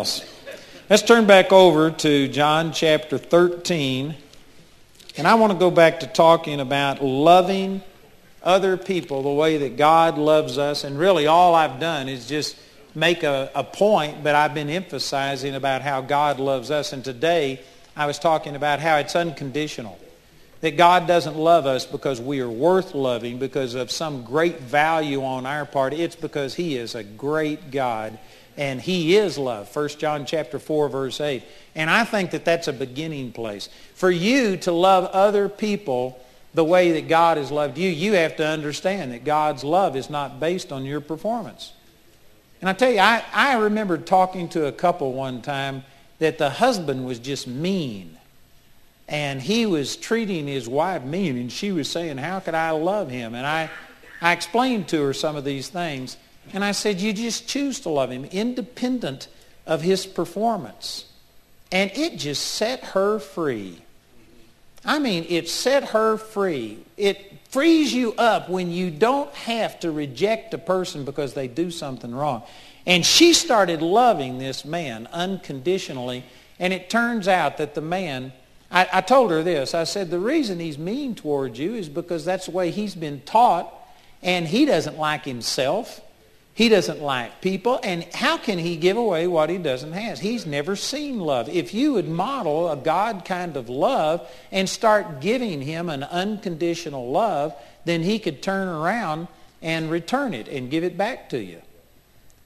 else. Let's turn back over to John chapter 13. And I want to go back to talking about loving other people the way that God loves us. And really all I've done is just make a, a point, but I've been emphasizing about how God loves us. And today I was talking about how it's unconditional. That God doesn't love us because we are worth loving, because of some great value on our part. It's because he is a great God and he is love. 1 John chapter 4 verse 8. And I think that that's a beginning place. For you to love other people the way that God has loved you, you have to understand that God's love is not based on your performance. And I tell you, I, I remember talking to a couple one time that the husband was just mean. And he was treating his wife mean. And she was saying, how could I love him? And I, I explained to her some of these things. And I said, you just choose to love him independent of his performance. And it just set her free. I mean, it set her free. It frees you up when you don't have to reject a person because they do something wrong. And she started loving this man unconditionally. And it turns out that the man, I, I, told her this. I said, the reason he's mean towards you is because that's the way he's been taught. And he doesn't like himself. He doesn't like people. And how can he give away what he doesn't have? He's never seen love. If you would model a God kind of love and start giving him an unconditional love, then he could turn around and return it and give it back to you.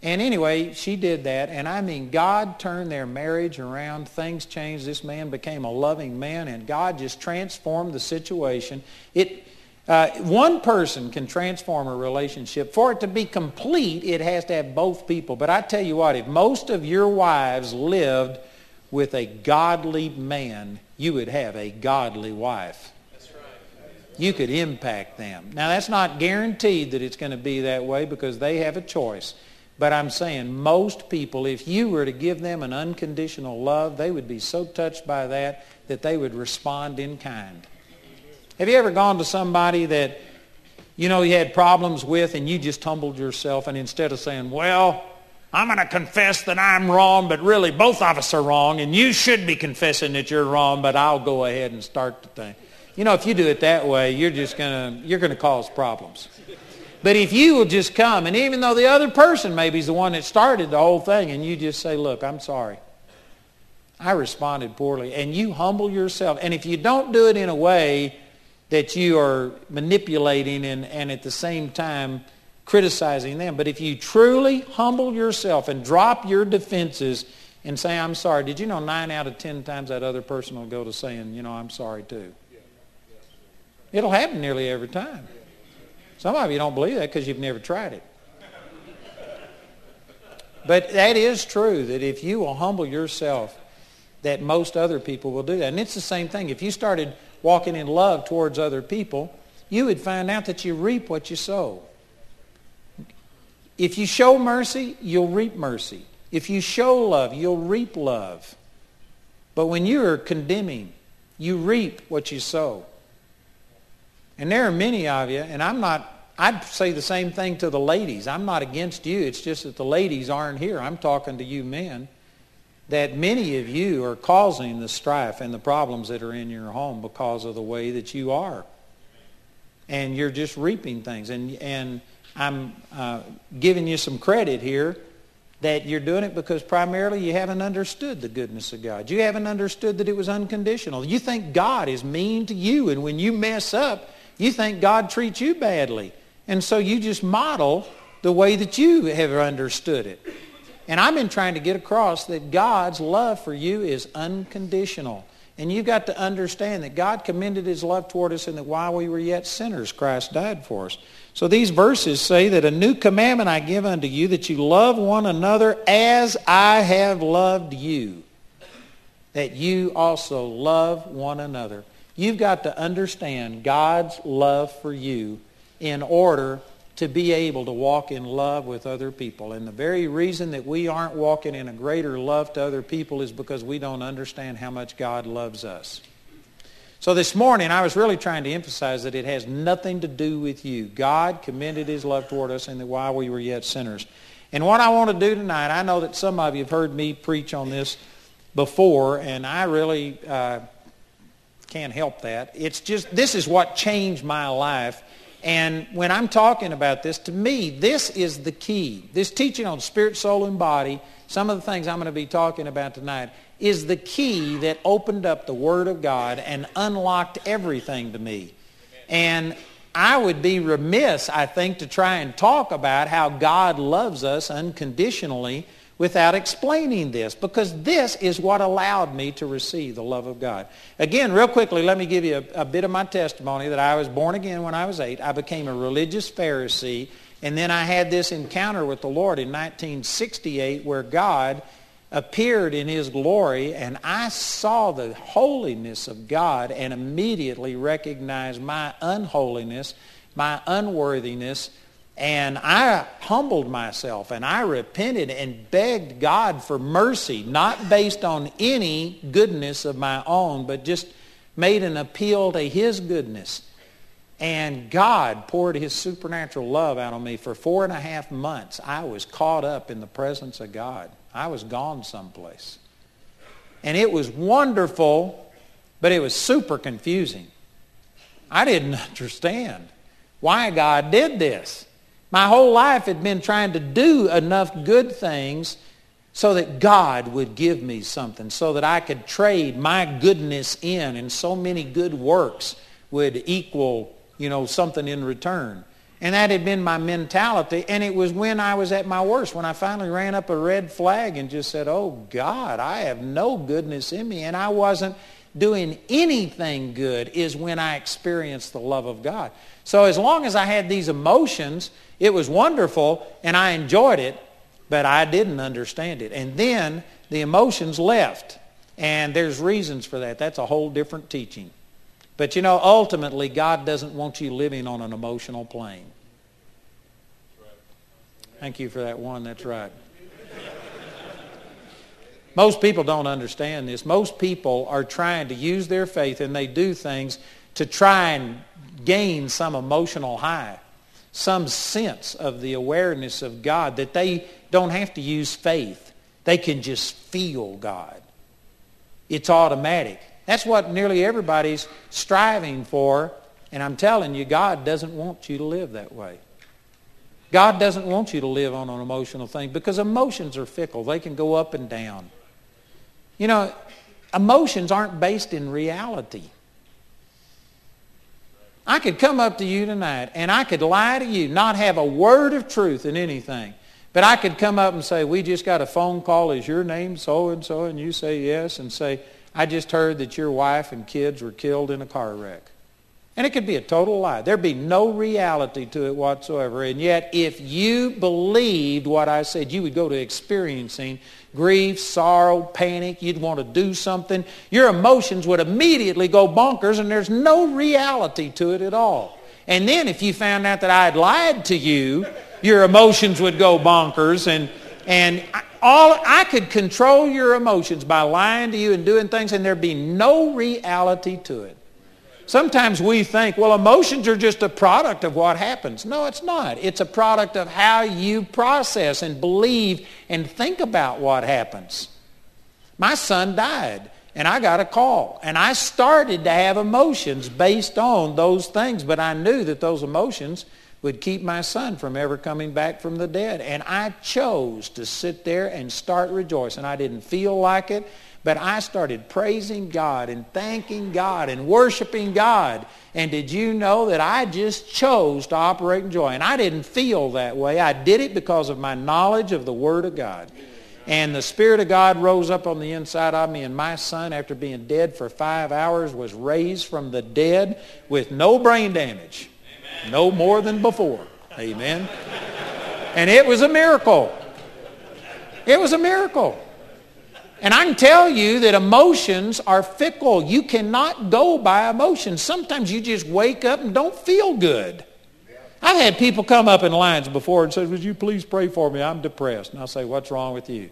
And anyway, she did that. And I mean, God turned their marriage around. Things changed. This man became a loving man. And God just transformed the situation. It, uh, one person can transform a relationship. For it to be complete, it has to have both people. But I tell you what, if most of your wives lived with a godly man, you would have a godly wife. You could impact them. Now, that's not guaranteed that it's going to be that way because they have a choice. But I'm saying most people, if you were to give them an unconditional love, they would be so touched by that that they would respond in kind. Have you ever gone to somebody that you know you had problems with and you just humbled yourself and instead of saying, well, I'm going to confess that I'm wrong, but really both of us are wrong and you should be confessing that you're wrong, but I'll go ahead and start the thing. You know, if you do it that way, you're just going to, you're going to cause problems. But if you will just come, and even though the other person maybe is the one that started the whole thing, and you just say, look, I'm sorry. I responded poorly. And you humble yourself. And if you don't do it in a way that you are manipulating and, and at the same time criticizing them. But if you truly humble yourself and drop your defenses and say, I'm sorry, did you know nine out of ten times that other person will go to saying, you know, I'm sorry too? It'll happen nearly every time. Some of you don't believe that because you've never tried it. But that is true, that if you will humble yourself, that most other people will do that. And it's the same thing. If you started walking in love towards other people, you would find out that you reap what you sow. If you show mercy, you'll reap mercy. If you show love, you'll reap love. But when you are condemning, you reap what you sow. And there are many of you, and I'm not, I'd say the same thing to the ladies. I'm not against you. It's just that the ladies aren't here. I'm talking to you men that many of you are causing the strife and the problems that are in your home because of the way that you are. And you're just reaping things. And, and I'm uh, giving you some credit here that you're doing it because primarily you haven't understood the goodness of God. You haven't understood that it was unconditional. You think God is mean to you, and when you mess up, you think God treats you badly. And so you just model the way that you have understood it. And I've been trying to get across that God's love for you is unconditional. And you've got to understand that God commended his love toward us and that while we were yet sinners, Christ died for us. So these verses say that a new commandment I give unto you, that you love one another as I have loved you. That you also love one another. You've got to understand God's love for you in order to be able to walk in love with other people. And the very reason that we aren't walking in a greater love to other people is because we don't understand how much God loves us. So this morning, I was really trying to emphasize that it has nothing to do with you. God commended his love toward us and that while we were yet sinners. And what I want to do tonight, I know that some of you have heard me preach on this before, and I really uh, can't help that. It's just, this is what changed my life. And when I'm talking about this, to me, this is the key. This teaching on spirit, soul, and body, some of the things I'm going to be talking about tonight, is the key that opened up the Word of God and unlocked everything to me. And I would be remiss, I think, to try and talk about how God loves us unconditionally without explaining this because this is what allowed me to receive the love of God. Again, real quickly, let me give you a, a, bit of my testimony that I was born again when I was eight. I became a religious Pharisee, and then I had this encounter with the Lord in 1968 where God appeared in his glory, and I saw the holiness of God and immediately recognized my unholiness, my unworthiness, and I humbled myself and I repented and begged God for mercy, not based on any goodness of my own, but just made an appeal to his goodness. And God poured his supernatural love out on me. For four and a half months, I was caught up in the presence of God. I was gone someplace. And it was wonderful, but it was super confusing. I didn't understand why God did this. My whole life had been trying to do enough good things so that God would give me something, so that I could trade my goodness in, and so many good works would equal, you know, something in return. And that had been my mentality. And it was when I was at my worst, when I finally ran up a red flag and just said, oh, God, I have no goodness in me. And I wasn't doing anything good is when I experienced the love of God. So as long as I had these emotions, it was wonderful and I enjoyed it, but I didn't understand it. And then the emotions left. And there's reasons for that. That's a whole different teaching. But you know, ultimately, God doesn't want you living on an emotional plane. Thank you for that one. That's right. Most people don't understand this. Most people are trying to use their faith and they do things to try and gain some emotional high, some sense of the awareness of God that they don't have to use faith. They can just feel God. It's automatic. That's what nearly everybody's striving for. And I'm telling you, God doesn't want you to live that way. God doesn't want you to live on an emotional thing because emotions are fickle. They can go up and down. You know, emotions aren't based in reality. I could come up to you tonight and I could lie to you, not have a word of truth in anything. But I could come up and say, we just got a phone call. Is your name so-and-so? And you say yes and say, I just heard that your wife and kids were killed in a car wreck. And it could be a total lie. There'd be no reality to it whatsoever. And yet, if you believed what I said, you would go to experiencing grief, sorrow, panic. You'd want to do something. Your emotions would immediately go bonkers, and there's no reality to it at all. And then if you found out that I had lied to you, your emotions would go bonkers, and and all I could control your emotions by lying to you and doing things, and there'd be no reality to it. Sometimes we think, well, emotions are just a product of what happens. No, it's not. It's a product of how you process and believe and think about what happens. My son died, and I got a call, and I started to have emotions based on those things, but I knew that those emotions would keep my son from ever coming back from the dead. And I chose to sit there and start rejoicing. I didn't feel like it, but I started praising God and thanking God and worshiping God. And did you know that I just chose to operate in joy? And I didn't feel that way. I did it because of my knowledge of the Word of God. And the Spirit of God rose up on the inside of me, and my son, after being dead for five hours, was raised from the dead with no brain damage no more than before. Amen. And it was a miracle. It was a miracle. And I can tell you that emotions are fickle. You cannot go by emotions. Sometimes you just wake up and don't feel good. I've had people come up in lines before and say, would you please pray for me? I'm depressed. And I'll say, what's wrong with you?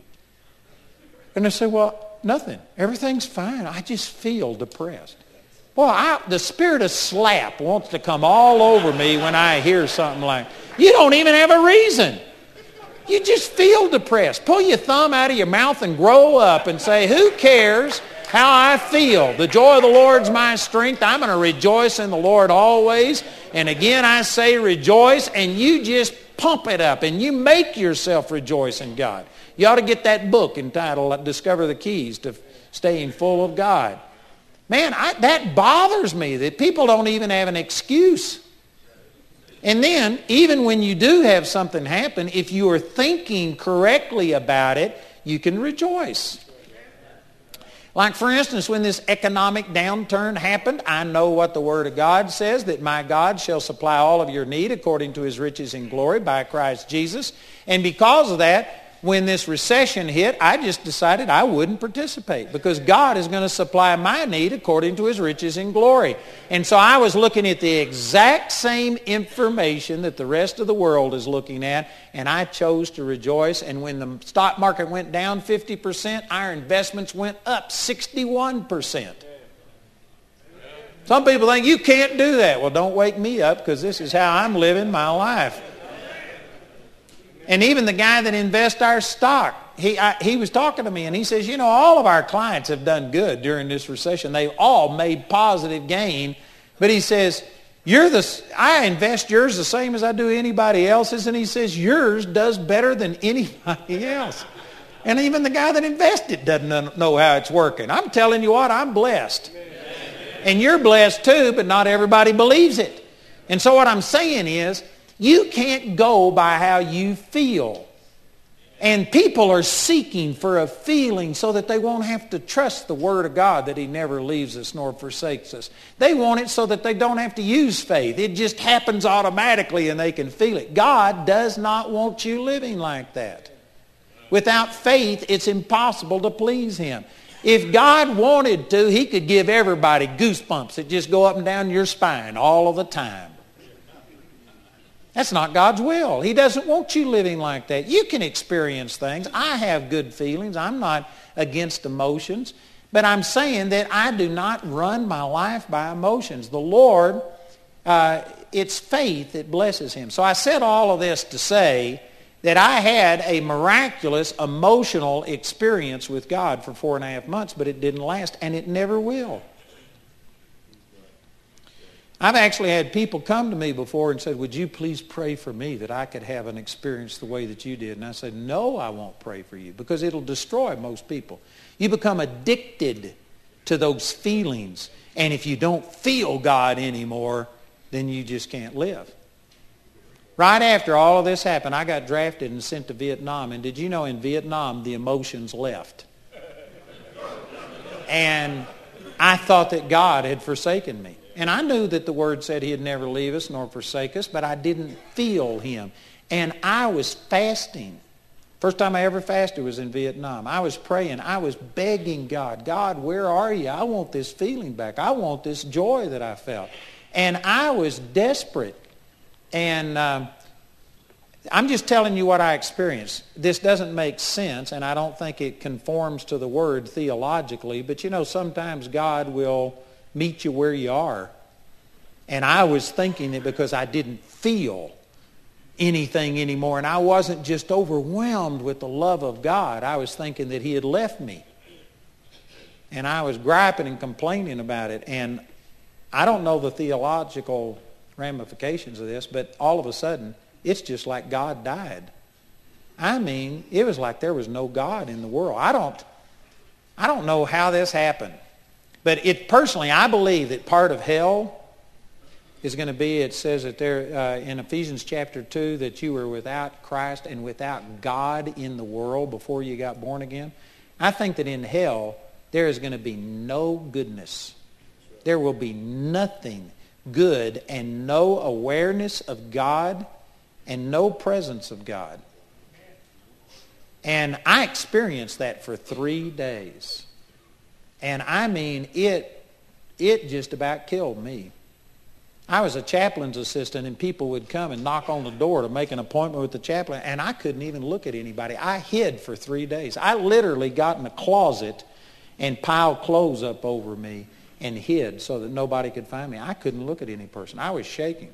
And they say, well, nothing. Everything's fine. I just feel depressed. Boy, I, the spirit of slap wants to come all over me when I hear something like, you don't even have a reason. You just feel depressed. Pull your thumb out of your mouth and grow up and say, who cares how I feel? The joy of the Lord's my strength. I'm going to rejoice in the Lord always. And again, I say rejoice, and you just pump it up and you make yourself rejoice in God. You ought to get that book entitled uh, Discover the Keys to Staying Full of God. Man, I, that bothers me that people don't even have an excuse. And then, even when you do have something happen, if you are thinking correctly about it, you can rejoice. Like, for instance, when this economic downturn happened, I know what the Word of God says, that my God shall supply all of your need according to his riches in glory by Christ Jesus. And because of that, when this recession hit, I just decided I wouldn't participate because God is going to supply my need according to his riches in glory. And so I was looking at the exact same information that the rest of the world is looking at, and I chose to rejoice. And when the stock market went down 50%, our investments went up 61%. Some people think you can't do that. Well, don't wake me up because this is how I'm living my life. And even the guy that invests our stock, he, I, he was talking to me and he says, you know, all of our clients have done good during this recession. They've all made positive gain. But he says, you're the, I invest yours the same as I do anybody else's. And he says, yours does better than anybody else. And even the guy that invested doesn't know how it's working. I'm telling you what, I'm blessed. And you're blessed too, but not everybody believes it. And so what I'm saying is, you can't go by how you feel. And people are seeking for a feeling so that they won't have to trust the Word of God that He never leaves us nor forsakes us. They want it so that they don't have to use faith. It just happens automatically and they can feel it. God does not want you living like that. Without faith, it's impossible to please Him. If God wanted to, He could give everybody goosebumps that just go up and down your spine all of the time. That's not God's will. He doesn't want you living like that. You can experience things. I have good feelings. I'm not against emotions. But I'm saying that I do not run my life by emotions. The Lord, uh, it's faith that blesses him. So I said all of this to say that I had a miraculous emotional experience with God for four and a half months, but it didn't last, and it never will. I've actually had people come to me before and said, would you please pray for me that I could have an experience the way that you did? And I said, no, I won't pray for you because it'll destroy most people. You become addicted to those feelings. And if you don't feel God anymore, then you just can't live. Right after all of this happened, I got drafted and sent to Vietnam. And did you know in Vietnam, the emotions left? And I thought that God had forsaken me. And I knew that the Word said He'd never leave us nor forsake us, but I didn't feel Him. And I was fasting. First time I ever fasted was in Vietnam. I was praying. I was begging God, God, where are you? I want this feeling back. I want this joy that I felt. And I was desperate. And um, I'm just telling you what I experienced. This doesn't make sense, and I don't think it conforms to the Word theologically. But you know, sometimes God will meet you where you are. And I was thinking it because I didn't feel anything anymore. And I wasn't just overwhelmed with the love of God. I was thinking that he had left me. And I was griping and complaining about it. And I don't know the theological ramifications of this, but all of a sudden, it's just like God died. I mean, it was like there was no God in the world. I don't, I don't know how this happened. But it personally, I believe that part of hell is going to be, it says that there uh, in Ephesians chapter 2 that you were without Christ and without God in the world before you got born again. I think that in hell there is going to be no goodness. There will be nothing good and no awareness of God and no presence of God. And I experienced that for three days. And I mean, it, it just about killed me. I was a chaplain's assistant, and people would come and knock on the door to make an appointment with the chaplain, and I couldn't even look at anybody. I hid for three days. I literally got in a closet and piled clothes up over me and hid so that nobody could find me. I couldn't look at any person. I was shaking.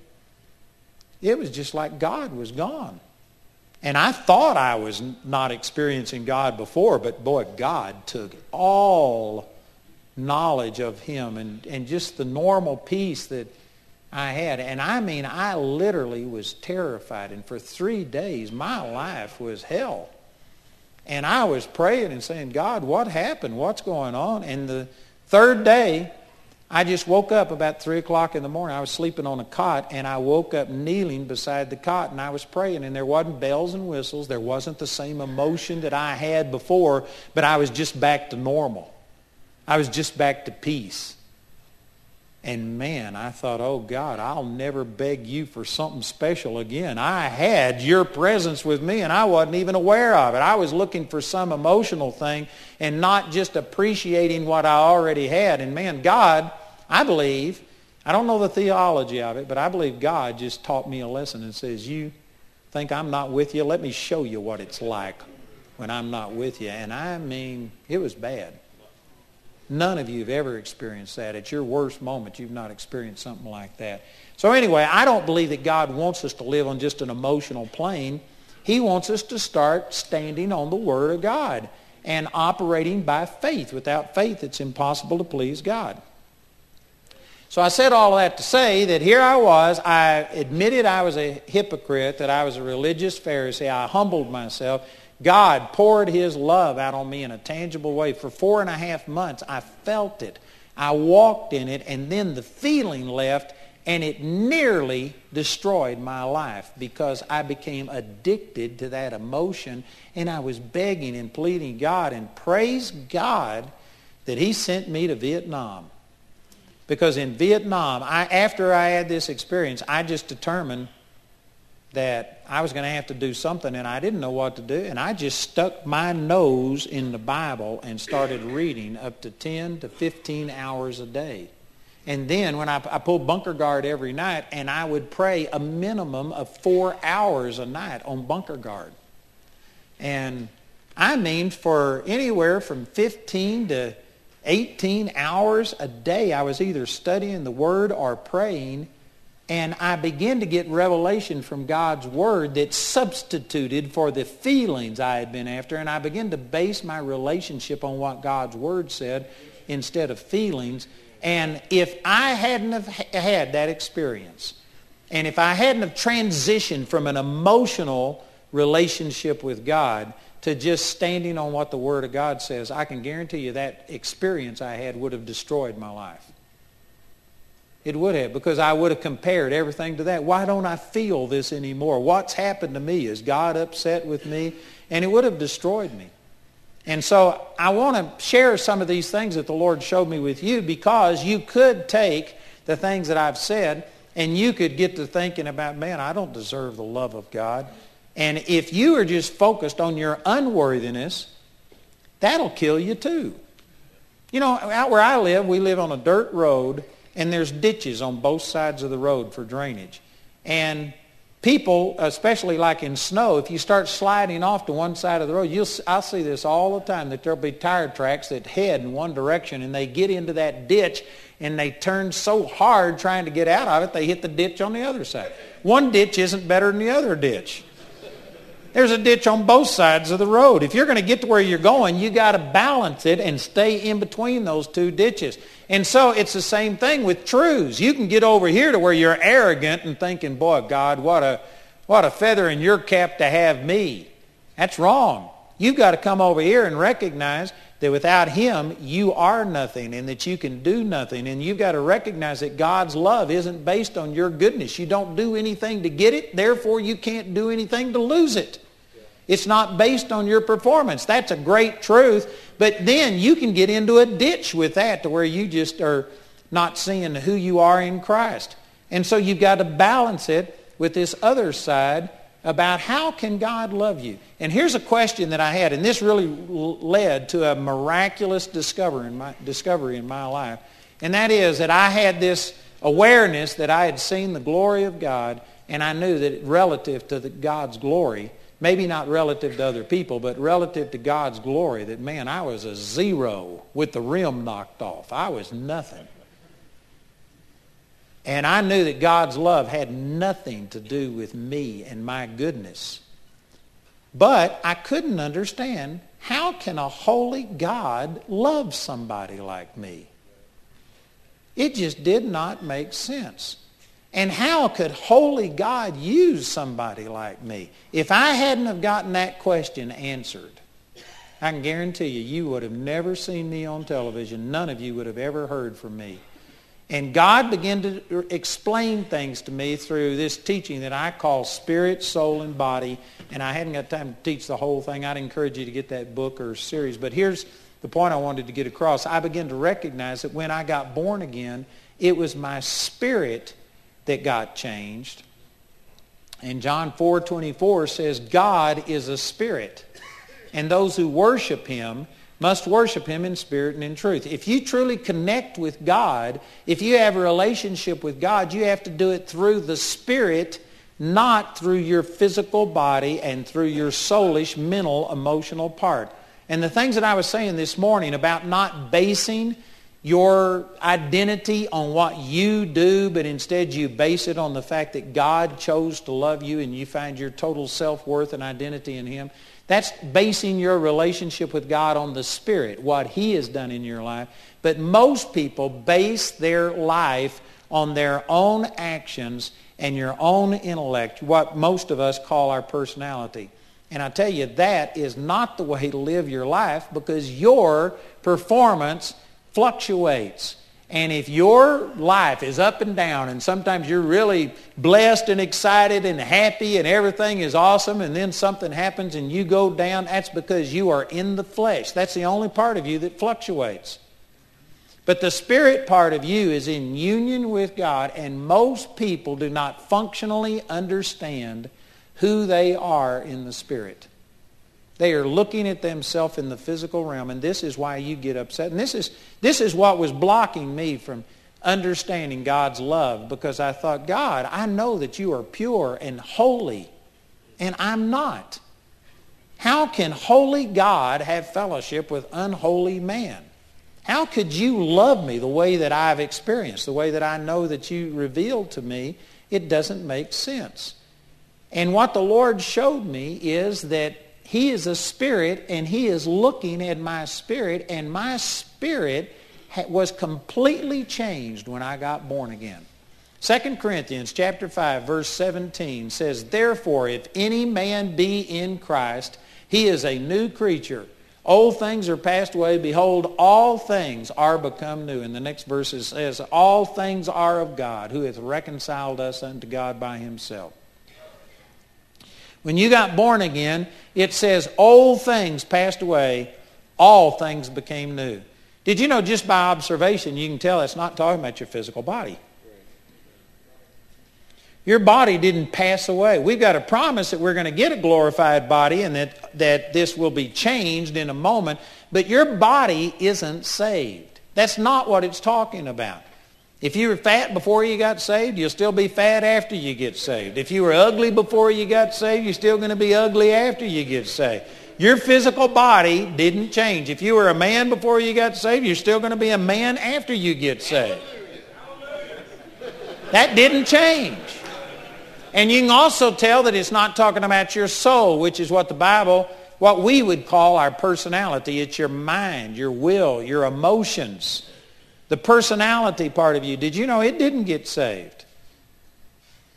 It was just like God was gone. And I thought I was not experiencing God before, but boy, God took all knowledge of him and, and just the normal peace that I had. And I mean, I literally was terrified. And for three days, my life was hell. And I was praying and saying, God, what happened? What's going on? And the third day, I just woke up about 3 o'clock in the morning. I was sleeping on a cot, and I woke up kneeling beside the cot, and I was praying. And there wasn't bells and whistles. There wasn't the same emotion that I had before, but I was just back to normal. I was just back to peace. And man, I thought, oh God, I'll never beg you for something special again. I had your presence with me and I wasn't even aware of it. I was looking for some emotional thing and not just appreciating what I already had. And man, God, I believe, I don't know the theology of it, but I believe God just taught me a lesson and says, you think I'm not with you? Let me show you what it's like when I'm not with you. And I mean, it was bad. None of you have ever experienced that. At your worst moment, you've not experienced something like that. So anyway, I don't believe that God wants us to live on just an emotional plane. He wants us to start standing on the Word of God and operating by faith. Without faith, it's impossible to please God. So I said all that to say that here I was. I admitted I was a hypocrite, that I was a religious Pharisee. I humbled myself. God poured his love out on me in a tangible way. For four and a half months, I felt it. I walked in it, and then the feeling left, and it nearly destroyed my life because I became addicted to that emotion, and I was begging and pleading God, and praise God that he sent me to Vietnam. Because in Vietnam, I, after I had this experience, I just determined that I was going to have to do something and I didn't know what to do. And I just stuck my nose in the Bible and started reading up to 10 to 15 hours a day. And then when I, I pulled bunker guard every night and I would pray a minimum of four hours a night on bunker guard. And I mean for anywhere from 15 to 18 hours a day I was either studying the Word or praying and I began to get revelation from God's Word that substituted for the feelings I had been after. And I began to base my relationship on what God's Word said instead of feelings. And if I hadn't have had that experience, and if I hadn't have transitioned from an emotional relationship with God to just standing on what the Word of God says, I can guarantee you that experience I had would have destroyed my life. It would have, because I would have compared everything to that. Why don't I feel this anymore? What's happened to me? Is God upset with me? And it would have destroyed me. And so I want to share some of these things that the Lord showed me with you because you could take the things that I've said and you could get to thinking about, man, I don't deserve the love of God. And if you are just focused on your unworthiness, that'll kill you too. You know, out where I live, we live on a dirt road and there's ditches on both sides of the road for drainage. And people, especially like in snow, if you start sliding off to one side of the road, you'll, I'll see this all the time, that there'll be tire tracks that head in one direction and they get into that ditch and they turn so hard trying to get out of it, they hit the ditch on the other side. One ditch isn't better than the other ditch. There's a ditch on both sides of the road. If you're going to get to where you're going, you got to balance it and stay in between those two ditches. And so it's the same thing with truths. You can get over here to where you're arrogant and thinking, boy, God, what a, what a feather in your cap to have me. That's wrong. You've got to come over here and recognize that without him, you are nothing and that you can do nothing. And you've got to recognize that God's love isn't based on your goodness. You don't do anything to get it, therefore you can't do anything to lose it. It's not based on your performance. That's a great truth. But then you can get into a ditch with that to where you just are not seeing who you are in Christ. And so you've got to balance it with this other side about how can God love you. And here's a question that I had, and this really led to a miraculous discovery in my, discovery in my life. And that is that I had this awareness that I had seen the glory of God, and I knew that relative to the, God's glory, Maybe not relative to other people, but relative to God's glory, that, man, I was a zero with the rim knocked off. I was nothing. And I knew that God's love had nothing to do with me and my goodness. But I couldn't understand how can a holy God love somebody like me? It just did not make sense. And how could holy God use somebody like me? If I hadn't have gotten that question answered, I can guarantee you, you would have never seen me on television. None of you would have ever heard from me. And God began to explain things to me through this teaching that I call spirit, soul, and body. And I hadn't got time to teach the whole thing. I'd encourage you to get that book or series. But here's the point I wanted to get across. I began to recognize that when I got born again, it was my spirit that got changed. And John 4:24 says God is a spirit, and those who worship him must worship him in spirit and in truth. If you truly connect with God, if you have a relationship with God, you have to do it through the spirit, not through your physical body and through your soulish, mental, emotional part. And the things that I was saying this morning about not basing your identity on what you do, but instead you base it on the fact that God chose to love you and you find your total self-worth and identity in him. That's basing your relationship with God on the Spirit, what he has done in your life. But most people base their life on their own actions and your own intellect, what most of us call our personality. And I tell you, that is not the way to live your life because your performance fluctuates. And if your life is up and down and sometimes you're really blessed and excited and happy and everything is awesome and then something happens and you go down, that's because you are in the flesh. That's the only part of you that fluctuates. But the spirit part of you is in union with God and most people do not functionally understand who they are in the Spirit. They are looking at themselves in the physical realm, and this is why you get upset. And this is, this is what was blocking me from understanding God's love because I thought, God, I know that you are pure and holy, and I'm not. How can holy God have fellowship with unholy man? How could you love me the way that I've experienced, the way that I know that you revealed to me? It doesn't make sense. And what the Lord showed me is that he is a spirit and he is looking at my spirit and my spirit was completely changed when I got born again. 2 Corinthians chapter 5 verse 17 says, Therefore, if any man be in Christ, he is a new creature. Old things are passed away. Behold, all things are become new. And the next verse says, All things are of God, who hath reconciled us unto God by himself. When you got born again, it says old things passed away, all things became new. Did you know just by observation you can tell it's not talking about your physical body? Your body didn't pass away. We've got a promise that we're going to get a glorified body and that, that this will be changed in a moment, but your body isn't saved. That's not what it's talking about. If you were fat before you got saved, you'll still be fat after you get saved. If you were ugly before you got saved, you're still going to be ugly after you get saved. Your physical body didn't change. If you were a man before you got saved, you're still going to be a man after you get saved. That didn't change. And you can also tell that it's not talking about your soul, which is what the Bible, what we would call our personality. It's your mind, your will, your emotions. The personality part of you, did you know it didn't get saved?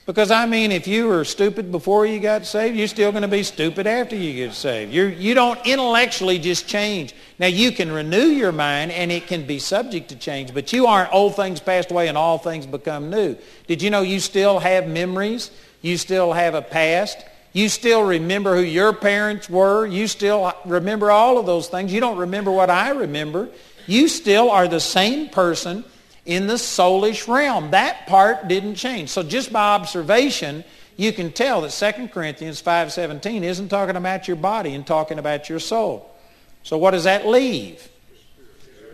Because, I mean, if you were stupid before you got saved, you're still going to be stupid after you get saved. You're, you don't intellectually just change. Now, you can renew your mind, and it can be subject to change, but you aren't old things passed away and all things become new. Did you know you still have memories? You still have a past? You still remember who your parents were? You still remember all of those things. You don't remember what I remember you still are the same person in the soulish realm. That part didn't change. So just by observation, you can tell that 2 Corinthians 5.17 isn't talking about your body and talking about your soul. So what does that leave?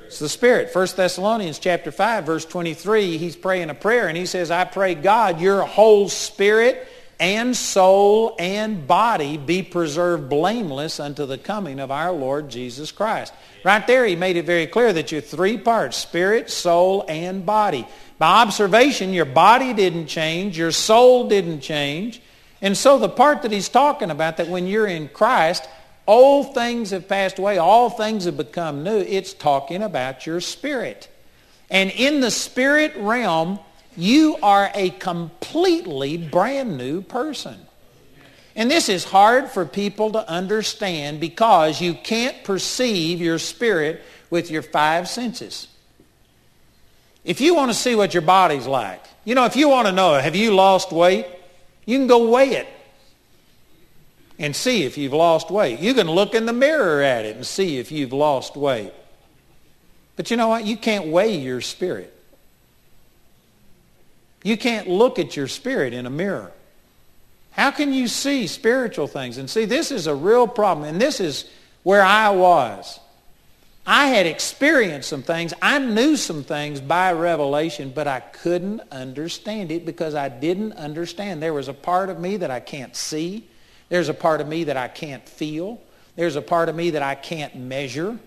It's the Spirit. 1 Thessalonians chapter 5, verse 23, he's praying a prayer and he says, I pray God your whole spirit and soul and body be preserved blameless unto the coming of our Lord Jesus Christ. Right there, he made it very clear that you're three parts, spirit, soul, and body. By observation, your body didn't change, your soul didn't change, And so the part that he's talking about, that when you're in Christ, old things have passed away, all things have become new, it's talking about your spirit. And in the spirit realm, you are a completely brand new person. And this is hard for people to understand because you can't perceive your spirit with your five senses. If you want to see what your body's like, you know, if you want to know, have you lost weight? You can go weigh it and see if you've lost weight. You can look in the mirror at it and see if you've lost weight. But you know what? You can't weigh your spirit. You can't look at your spirit in a mirror. How can you see spiritual things? And see, this is a real problem. And this is where I was. I had experienced some things. I knew some things by revelation, but I couldn't understand it because I didn't understand. There was a part of me that I can't see. There's a part of me that I can't feel. There's a part of me that I can't measure.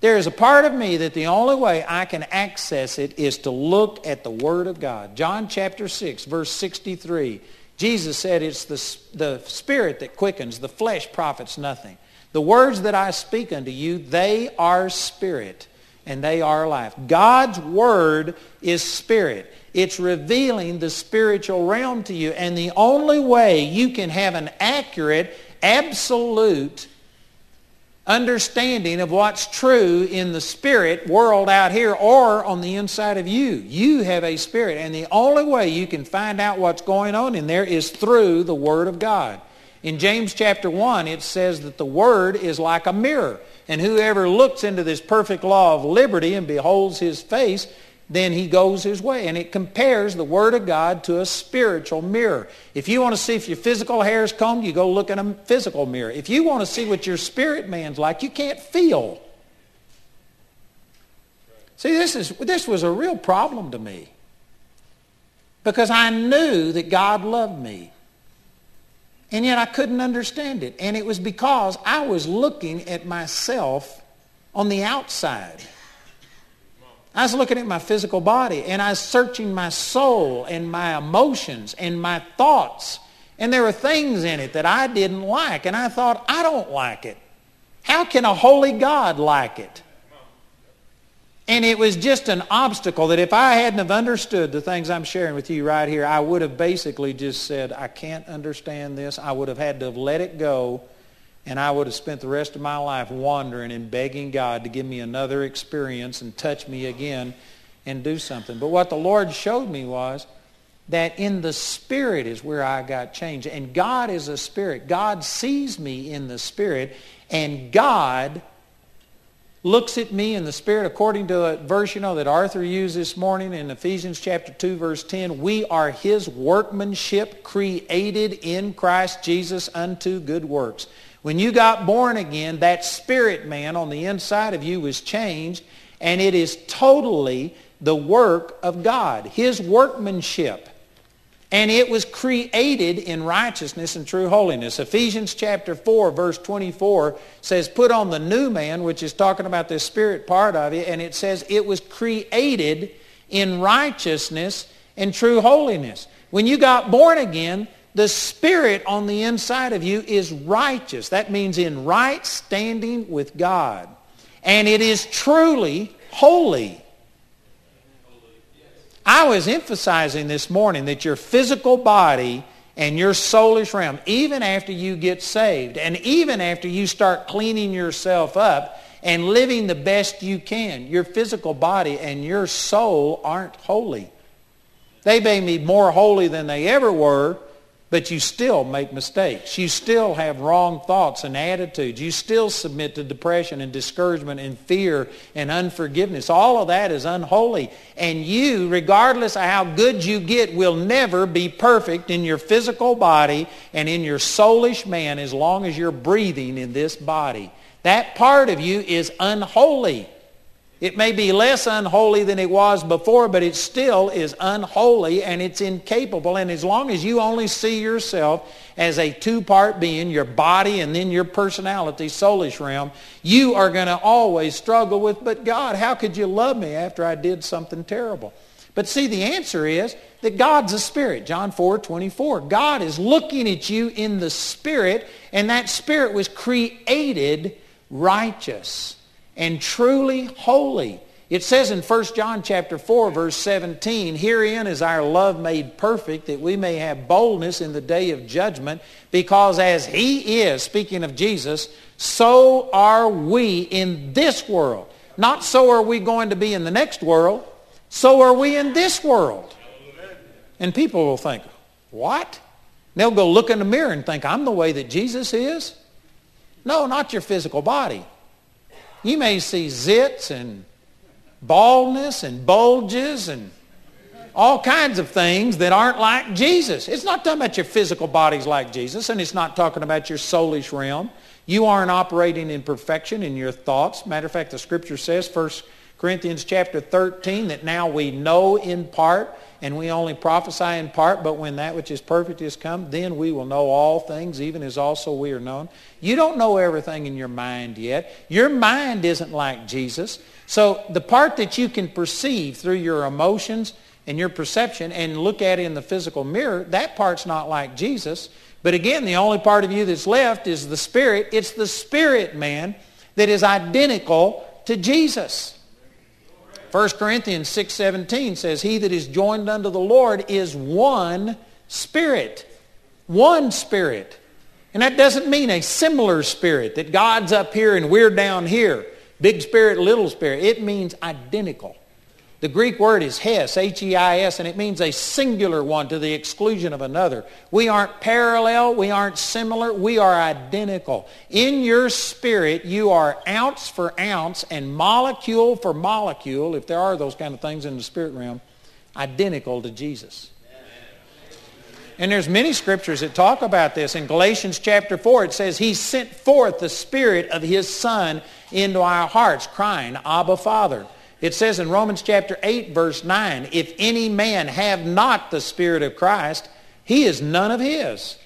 There is a part of me that the only way I can access it is to look at the Word of God. John chapter 6, verse 63. Jesus said it's the, the Spirit that quickens, the flesh profits nothing. The words that I speak unto you, they are spirit and they are life. God's Word is spirit. It's revealing the spiritual realm to you. And the only way you can have an accurate, absolute understanding of what's true in the spirit world out here or on the inside of you. You have a spirit. And the only way you can find out what's going on in there is through the Word of God. In James chapter 1, it says that the Word is like a mirror. And whoever looks into this perfect law of liberty and beholds his face then he goes his way. And it compares the Word of God to a spiritual mirror. If you want to see if your physical hair is combed, you go look in a physical mirror. If you want to see what your spirit man's like, you can't feel. See, this, is, this was a real problem to me. Because I knew that God loved me. And yet I couldn't understand it. And it was because I was looking at myself on the outside. I was looking at my physical body and I was searching my soul and my emotions and my thoughts. And there were things in it that I didn't like. And I thought, I don't like it. How can a holy God like it? And it was just an obstacle that if I hadn't have understood the things I'm sharing with you right here, I would have basically just said, I can't understand this. I would have had to have let it go and I would have spent the rest of my life wandering and begging God to give me another experience and touch me again and do something. But what the Lord showed me was that in the spirit is where I got changed. And God is a spirit. God sees me in the spirit. And God looks at me in the spirit according to a verse, you know, that Arthur used this morning in Ephesians chapter 2, verse 10. We are his workmanship created in Christ Jesus unto good works when you got born again, that spirit man on the inside of you was changed, and it is totally the work of God, his workmanship. And it was created in righteousness and true holiness. Ephesians chapter 4, verse 24 says, put on the new man, which is talking about the spirit part of it, and it says it was created in righteousness and true holiness. When you got born again, the Spirit on the inside of you is righteous. That means in right standing with God. And it is truly holy. I was emphasizing this morning that your physical body and your soulish realm, even after you get saved, and even after you start cleaning yourself up and living the best you can, your physical body and your soul aren't holy. They may be more holy than they ever were, but you still make mistakes. You still have wrong thoughts and attitudes. You still submit to depression and discouragement and fear and unforgiveness. All of that is unholy. And you, regardless of how good you get, will never be perfect in your physical body and in your soulish man as long as you're breathing in this body. That part of you is unholy. It may be less unholy than it was before, but it still is unholy and it's incapable. And as long as you only see yourself as a two-part being, your body and then your personality, soulish realm, you are going to always struggle with, but God, how could you love me after I did something terrible? But see, the answer is that God's a spirit. John 4, 24. God is looking at you in the spirit, and that spirit was created righteous and truly holy. It says in 1 John chapter 4 verse 17, Herein is our love made perfect, that we may have boldness in the day of judgment, because as he is, speaking of Jesus, so are we in this world. Not so are we going to be in the next world, so are we in this world. And people will think, what? they'll go look in the mirror and think, I'm the way that Jesus is. No, not your physical body. You may see zits and baldness and bulges and all kinds of things that aren't like Jesus. It's not talking about your physical bodies like Jesus, and it's not talking about your soulish realm. You aren't operating in perfection in your thoughts. Matter of fact, the scripture says, 1 Corinthians chapter 13, that now we know in part and we only prophesy in part, but when that which is perfect is come, then we will know all things, even as also we are known. You don't know everything in your mind yet. Your mind isn't like Jesus. So the part that you can perceive through your emotions and your perception and look at in the physical mirror, that part's not like Jesus. But again, the only part of you that's left is the spirit. It's the spirit man that is identical to Jesus. 1 Corinthians 6:17 says, "He that is joined unto the Lord is one spirit." One spirit. And that doesn't mean a similar spirit, that God's up here and we're down here. Big spirit, little spirit. It means identical. The Greek word is heis, H-E-I-S, and it means a singular one to the exclusion of another. We aren't parallel. We aren't similar. We are identical. In your spirit, you are ounce for ounce and molecule for molecule, if there are those kind of things in the spirit realm, identical to Jesus. And there's many scriptures that talk about this. In Galatians chapter 4, it says, He sent forth the Spirit of His Son into our hearts, crying, Abba, Father. It says in Romans chapter 8, verse 9, If any man have not the Spirit of Christ, he is none of His.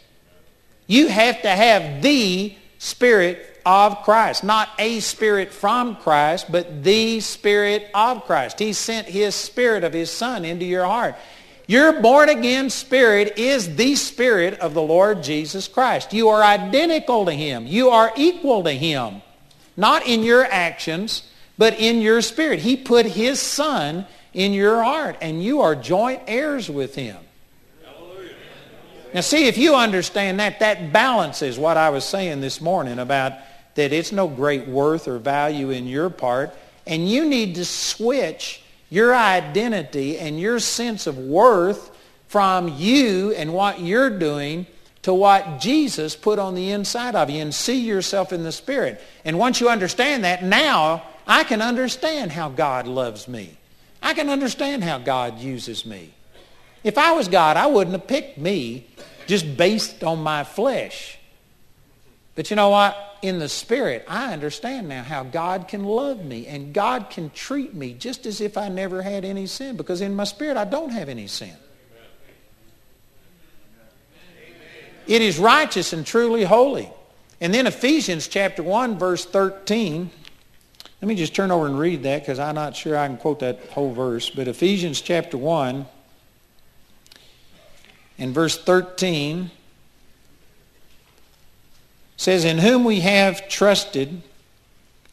You have to have the Spirit of Christ. Not a Spirit from Christ, but the Spirit of Christ. He sent His Spirit of His Son into your heart. Your born again spirit is the spirit of the Lord Jesus Christ. You are identical to him. You are equal to him. Not in your actions, but in your spirit. He put his son in your heart, and you are joint heirs with him. Now see, if you understand that, that balances what I was saying this morning about that it's no great worth or value in your part, and you need to switch your identity and your sense of worth from you and what you're doing to what Jesus put on the inside of you and see yourself in the Spirit. And once you understand that, now I can understand how God loves me. I can understand how God uses me. If I was God, I wouldn't have picked me just based on my flesh. But you know what? in the Spirit, I understand now how God can love me and God can treat me just as if I never had any sin because in my spirit I don't have any sin. It is righteous and truly holy. And then Ephesians chapter 1 verse 13. Let me just turn over and read that because I'm not sure I can quote that whole verse. But Ephesians chapter 1 and verse 13 says, In whom we have trusted,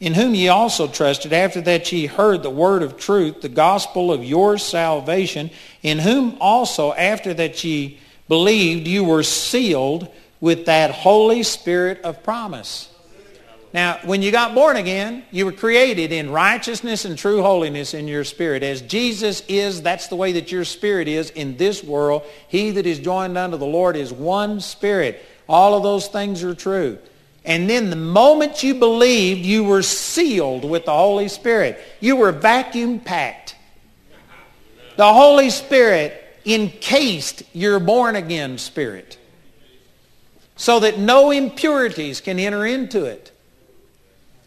in whom ye also trusted, after that ye heard the word of truth, the gospel of your salvation, in whom also, after that ye believed, you were sealed with that Holy Spirit of promise. Now, when you got born again, you were created in righteousness and true holiness in your spirit. As Jesus is, that's the way that your spirit is in this world. He that is joined unto the Lord is one spirit. All of those things are true. And then the moment you believed, you were sealed with the Holy Spirit. You were vacuum packed. The Holy Spirit encased your born again spirit so that no impurities can enter into it.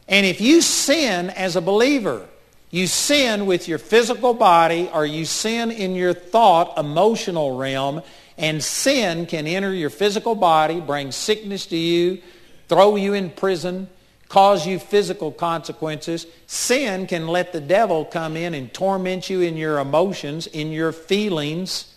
And if you sin as a believer, you sin with your physical body or you sin in your thought, emotional realm, and sin can enter your physical body, bring sickness to you, throw you in prison, cause you physical consequences. Sin can let the devil come in and torment you in your emotions, in your feelings,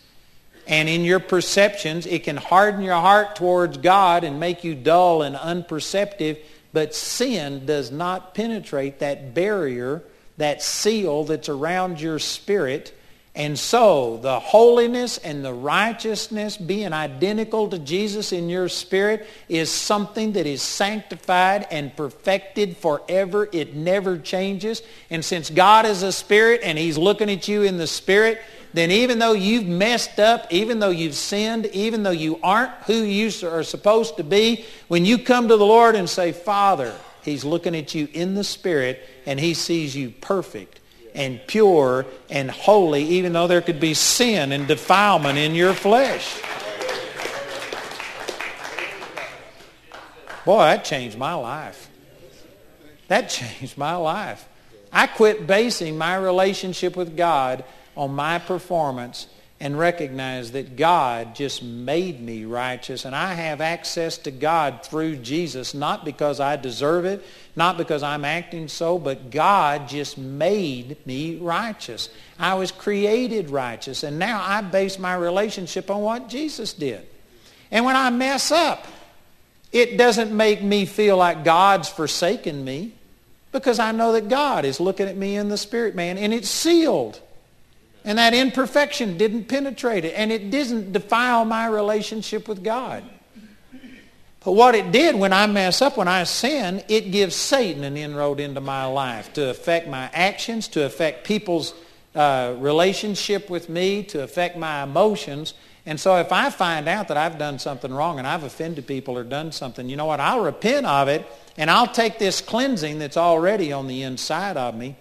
and in your perceptions. It can harden your heart towards God and make you dull and unperceptive. But sin does not penetrate that barrier, that seal that's around your spirit and so the holiness and the righteousness being identical to Jesus in your spirit is something that is sanctified and perfected forever. It never changes. And since God is a spirit and he's looking at you in the spirit, then even though you've messed up, even though you've sinned, even though you aren't who you are supposed to be, when you come to the Lord and say, Father, he's looking at you in the spirit and he sees you perfect and pure and holy, even though there could be sin and defilement in your flesh. Boy, that changed my life. That changed my life. I quit basing my relationship with God on my performance and recognize that God just made me righteous and I have access to God through Jesus, not because I deserve it, not because I'm acting so, but God just made me righteous. I was created righteous and now I base my relationship on what Jesus did. And when I mess up, it doesn't make me feel like God's forsaken me because I know that God is looking at me in the spirit man and it's sealed. And that imperfection didn't penetrate it. And it didn't defile my relationship with God. But what it did when I mess up, when I sin, it gives Satan an inroad into my life to affect my actions, to affect people's uh, relationship with me, to affect my emotions. And so if I find out that I've done something wrong and I've offended people or done something, you know what? I'll repent of it and I'll take this cleansing that's already on the inside of me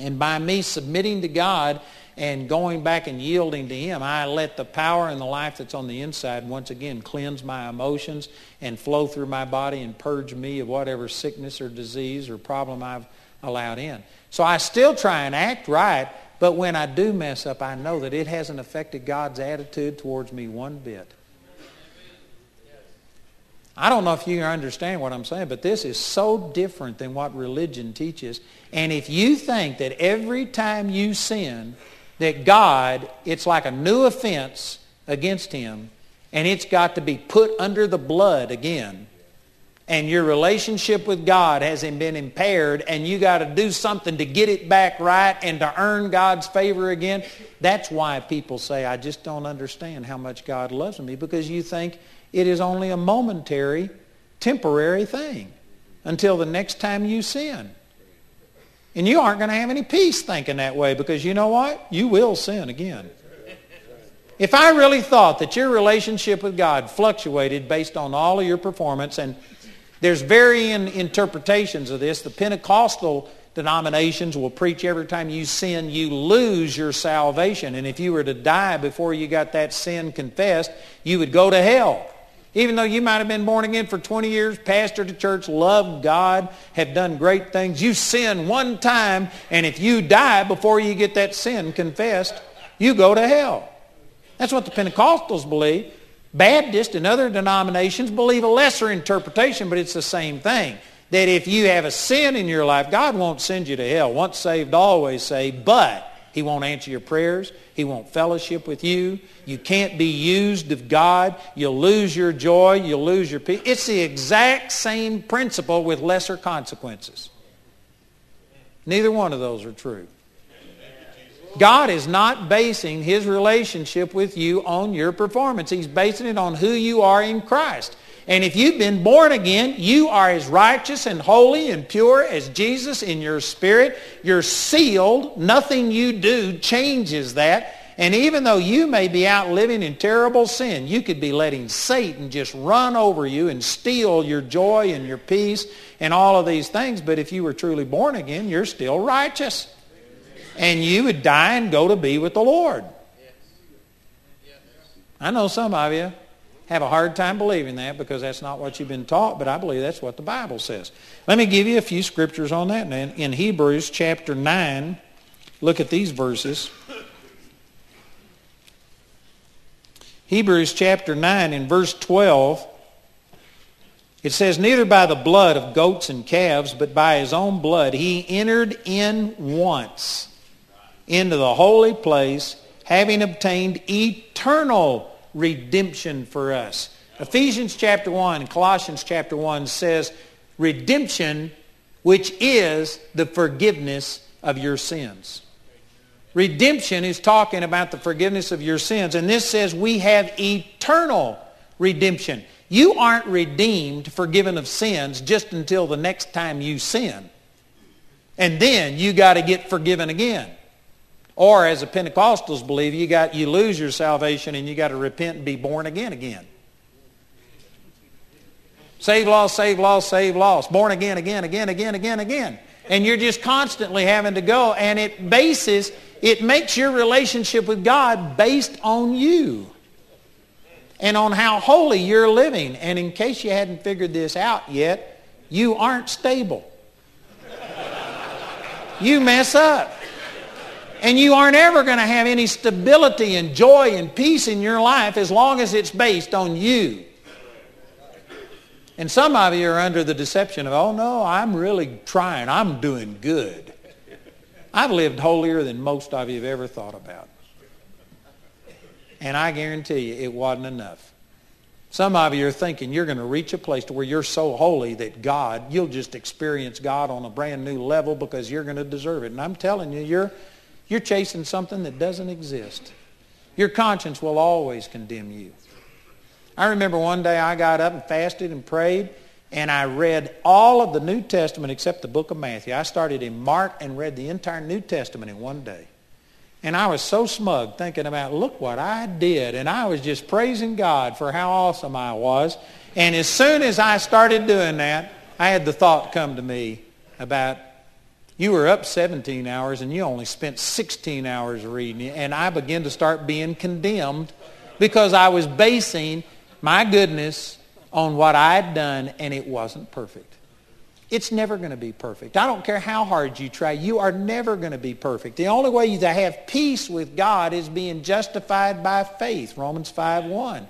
and by me submitting to God and going back and yielding to Him, I let the power and the life that's on the inside once again cleanse my emotions and flow through my body and purge me of whatever sickness or disease or problem I've allowed in. So I still try and act right, but when I do mess up, I know that it hasn't affected God's attitude towards me one bit. I don't know if you understand what I'm saying, but this is so different than what religion teaches. And if you think that every time you sin, that God, it's like a new offense against him, and it's got to be put under the blood again, and your relationship with God hasn't been impaired, and you got to do something to get it back right and to earn God's favor again, that's why people say, I just don't understand how much God loves me, because you think it is only a momentary, temporary thing until the next time you sin. And you aren't going to have any peace thinking that way because you know what? You will sin again. If I really thought that your relationship with God fluctuated based on all of your performance, and there's varying interpretations of this, the Pentecostal denominations will preach every time you sin, you lose your salvation. And if you were to die before you got that sin confessed, you would go to hell. Even though you might have been born again for 20 years, pastored the church, loved God, have done great things, you sin one time, and if you die before you get that sin confessed, you go to hell. That's what the Pentecostals believe. Baptists and other denominations believe a lesser interpretation, but it's the same thing. That if you have a sin in your life, God won't send you to hell. Once saved, always saved. But he won't answer your prayers. He won't fellowship with you. You can't be used of God. You'll lose your joy. You'll lose your peace. It's the exact same principle with lesser consequences. Neither one of those are true. God is not basing his relationship with you on your performance. He's basing it on who you are in Christ. And if you've been born again, you are as righteous and holy and pure as Jesus in your spirit. You're sealed. Nothing you do changes that. And even though you may be out living in terrible sin, you could be letting Satan just run over you and steal your joy and your peace and all of these things. But if you were truly born again, you're still righteous. And you would die and go to be with the Lord. I know some of you have a hard time believing that because that's not what you've been taught, but I believe that's what the Bible says. Let me give you a few scriptures on that. In, in Hebrews chapter 9, look at these verses. Hebrews chapter 9 in verse 12 It says, Neither by the blood of goats and calves, but by his own blood he entered in once into the holy place, having obtained eternal redemption for us. Ephesians chapter 1 and Colossians chapter 1 says, redemption, which is the forgiveness of your sins. Redemption is talking about the forgiveness of your sins. And this says we have eternal redemption. You aren't redeemed, forgiven of sins, just until the next time you sin. And then you got to get forgiven again. Or as the Pentecostals believe, you got you lose your salvation and you got to repent and be born again again. Save, lost, save, lost, save, lost. Born again, again, again, again, again, again. And you're just constantly having to go. And it bases, it makes your relationship with God based on you and on how holy you're living. And in case you hadn't figured this out yet, you aren't stable. You mess up. And you aren't ever going to have any stability and joy and peace in your life as long as it's based on you. And some of you are under the deception of, oh no, I'm really trying. I'm doing good. I've lived holier than most of you have ever thought about. And I guarantee you it wasn't enough. Some of you are thinking you're going to reach a place to where you're so holy that God, you'll just experience God on a brand new level because you're going to deserve it. And I'm telling you, you're, you're chasing something that doesn't exist. Your conscience will always condemn you. I remember one day I got up and fasted and prayed, and I read all of the New Testament except the book of Matthew. I started in Mark and read the entire New Testament in one day. And I was so smug thinking about, look what I did. And I was just praising God for how awesome I was. And as soon as I started doing that, I had the thought come to me about, you were up 17 hours and you only spent 16 hours reading. it. And I began to start being condemned because I was basing my goodness on what I had done and it wasn't perfect. It's never going to be perfect. I don't care how hard you try. You are never going to be perfect. The only way to have peace with God is being justified by faith. Romans 5.1.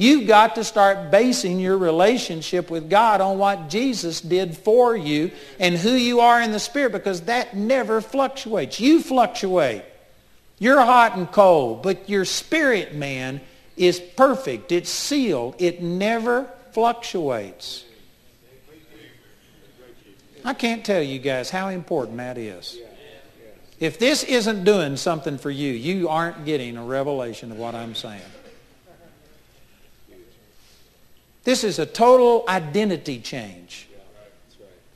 You've got to start basing your relationship with God on what Jesus did for you and who you are in the Spirit because that never fluctuates. You fluctuate. You're hot and cold, but your spirit man is perfect. It's sealed. It never fluctuates. I can't tell you guys how important that is. If this isn't doing something for you, you aren't getting a revelation of what I'm saying. This is a total identity change.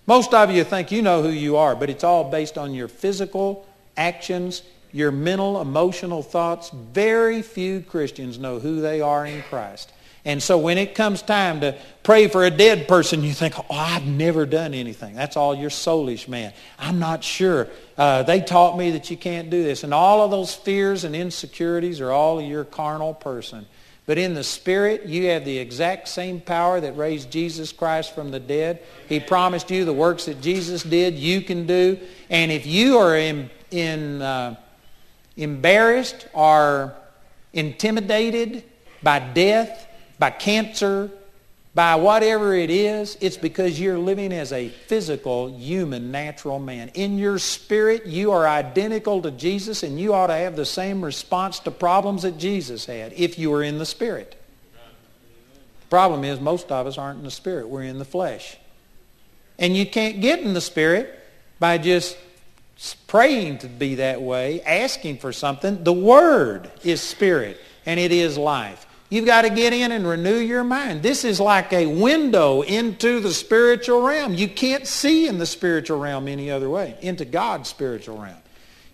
Most of you think you know who you are, but it's all based on your physical actions, your mental, emotional thoughts. Very few Christians know who they are in Christ. And so when it comes time to pray for a dead person, you think, oh, I've never done anything. That's all your soulish man. I'm not sure. Uh, they taught me that you can't do this. And all of those fears and insecurities are all of your carnal person. But in the Spirit, you have the exact same power that raised Jesus Christ from the dead. He promised you the works that Jesus did, you can do. And if you are in, in, uh, embarrassed or intimidated by death, by cancer, by whatever it is, it's because you're living as a physical, human, natural man. In your spirit, you are identical to Jesus, and you ought to have the same response to problems that Jesus had if you were in the spirit. The problem is most of us aren't in the spirit. We're in the flesh. And you can't get in the spirit by just praying to be that way, asking for something. The Word is spirit, and it is life. You've got to get in and renew your mind. This is like a window into the spiritual realm. You can't see in the spiritual realm any other way, into God's spiritual realm.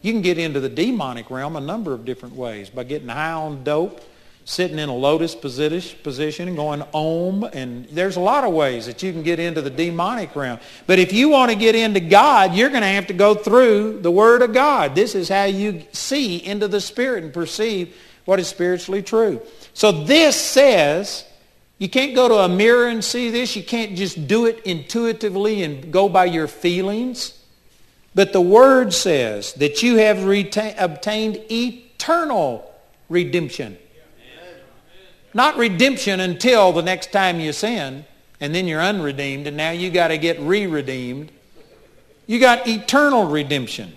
You can get into the demonic realm a number of different ways by getting high on dope, sitting in a lotus position and going om. And there's a lot of ways that you can get into the demonic realm. But if you want to get into God, you're going to have to go through the Word of God. This is how you see into the Spirit and perceive what is spiritually true. So this says, you can't go to a mirror and see this. You can't just do it intuitively and go by your feelings. But the Word says that you have reta- obtained eternal redemption. Not redemption until the next time you sin. And then you're unredeemed, and now you got to get re-redeemed. You got eternal redemption.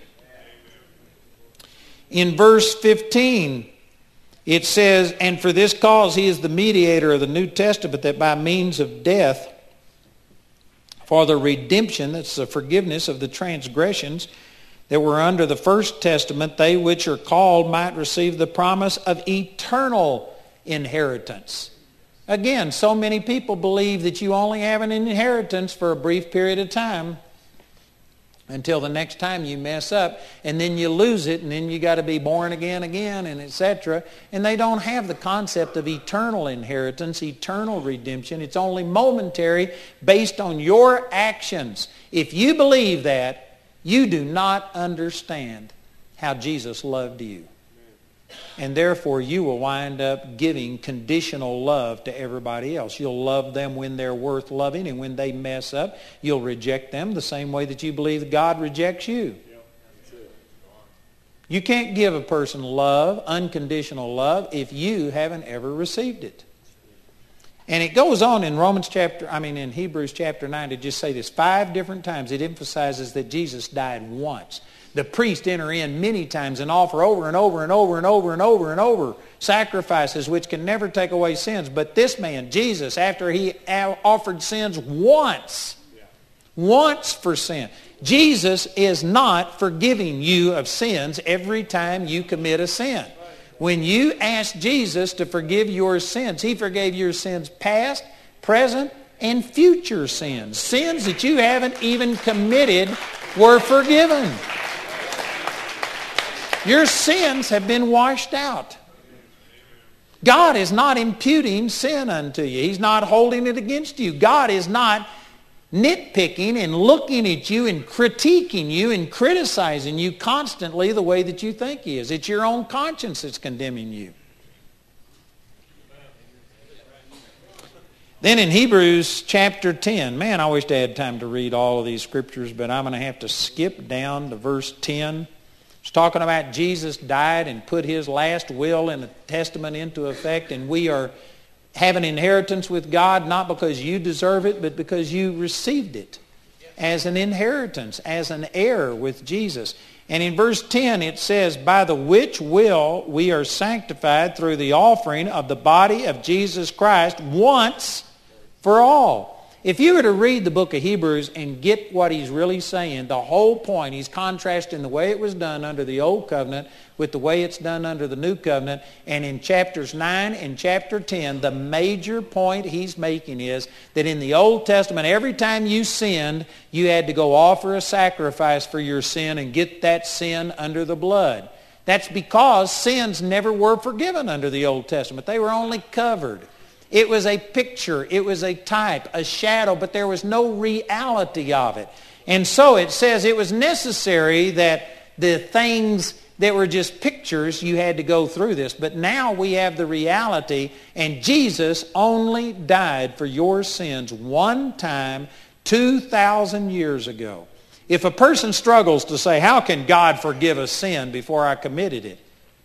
In verse 15, it says, And for this cause he is the mediator of the New Testament, that by means of death, for the redemption, that's the forgiveness of the transgressions that were under the first testament, they which are called might receive the promise of eternal inheritance. Again, so many people believe that you only have an inheritance for a brief period of time until the next time you mess up and then you lose it and then you got to be born again again and etc and they don't have the concept of eternal inheritance eternal redemption. It's only momentary based on your actions. If you believe that you do not understand how jesus loved you and therefore, you will wind up giving conditional love to everybody else. You'll love them when they're worth loving, and when they mess up, you'll reject them the same way that you believe God rejects you. You can't give a person love, unconditional love, if you haven't ever received it. And it goes on in Romans chapter, I mean in Hebrews chapter 9 to just say this five different times. It emphasizes that Jesus died once the priest enter in many times and offer over and over and over and over and over and over sacrifices which can never take away sins. But this man, Jesus, after he offered sins once, once for sin, Jesus is not forgiving you of sins every time you commit a sin. When you ask Jesus to forgive your sins, he forgave your sins past, present, and future sins. Sins that you haven't even committed were forgiven. Your sins have been washed out. God is not imputing sin unto you. He's not holding it against you. God is not nitpicking and looking at you and critiquing you and criticizing you constantly the way that you think he is. It's your own conscience that's condemning you. Then in Hebrews chapter 10, man, I wish I had time to read all of these scriptures, but I'm going to have to skip down to verse 10. It's talking about Jesus died and put his last will and testament into effect, and we are have an inheritance with God not because you deserve it, but because you received it as an inheritance, as an heir with Jesus. And in verse 10 it says, By the which will we are sanctified through the offering of the body of Jesus Christ once for all. If you were to read the book of Hebrews and get what he's really saying, the whole point, he's contrasting the way it was done under the Old Covenant with the way it's done under the New Covenant. And in chapters 9 and chapter 10, the major point he's making is that in the Old Testament, every time you sinned, you had to go offer a sacrifice for your sin and get that sin under the blood. That's because sins never were forgiven under the Old Testament. They were only covered. It was a picture. It was a type, a shadow, but there was no reality of it. And so it says it was necessary that the things that were just pictures, you had to go through this. But now we have the reality, and Jesus only died for your sins one time 2,000 years ago. If a person struggles to say, how can God forgive a sin before I committed it?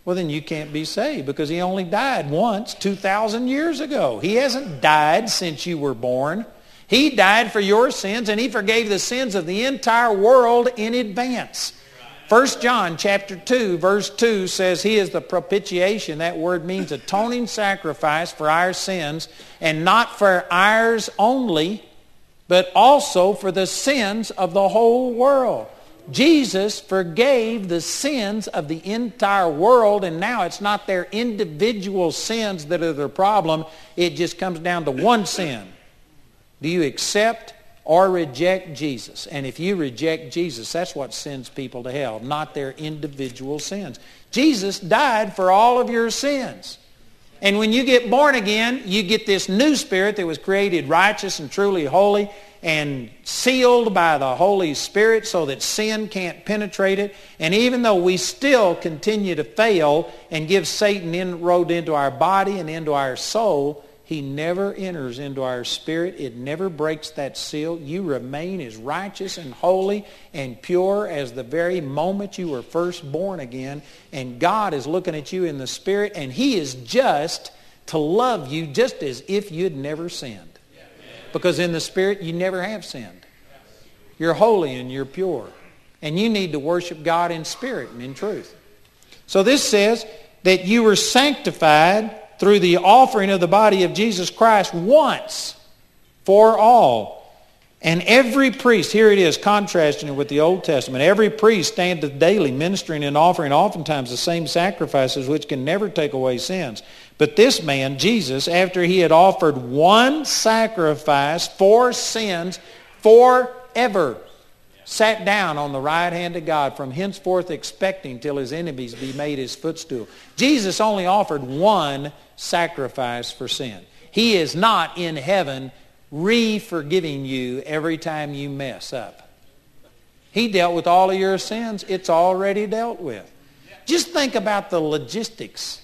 Well, then you can't be saved because he only died once 2,000 years ago. He hasn't died since you were born. He died for your sins and he forgave the sins of the entire world in advance. 1 John chapter 2 verse 2 says he is the propitiation. That word means atoning sacrifice for our sins and not for ours only, but also for the sins of the whole world. Jesus forgave the sins of the entire world, and now it's not their individual sins that are the problem. It just comes down to one sin. Do you accept or reject Jesus? And if you reject Jesus, that's what sends people to hell, not their individual sins. Jesus died for all of your sins. And when you get born again, you get this new spirit that was created righteous and truly holy and sealed by the Holy Spirit so that sin can't penetrate it. And even though we still continue to fail and give Satan inroad into our body and into our soul, he never enters into our spirit. It never breaks that seal. You remain as righteous and holy and pure as the very moment you were first born again. And God is looking at you in the spirit, and he is just to love you just as if you'd never sinned. Because in the Spirit, you never have sinned. You're holy and you're pure. And you need to worship God in spirit and in truth. So this says that you were sanctified through the offering of the body of Jesus Christ once for all. And every priest, here it is, contrasting it with the Old Testament, every priest standeth daily ministering and offering oftentimes the same sacrifices which can never take away sins. But this man, Jesus, after he had offered one sacrifice for sins forever, sat down on the right hand of God from henceforth expecting till his enemies be made his footstool. Jesus only offered one sacrifice for sin. He is not in heaven re-forgiving you every time you mess up. He dealt with all of your sins. It's already dealt with. Just think about the logistics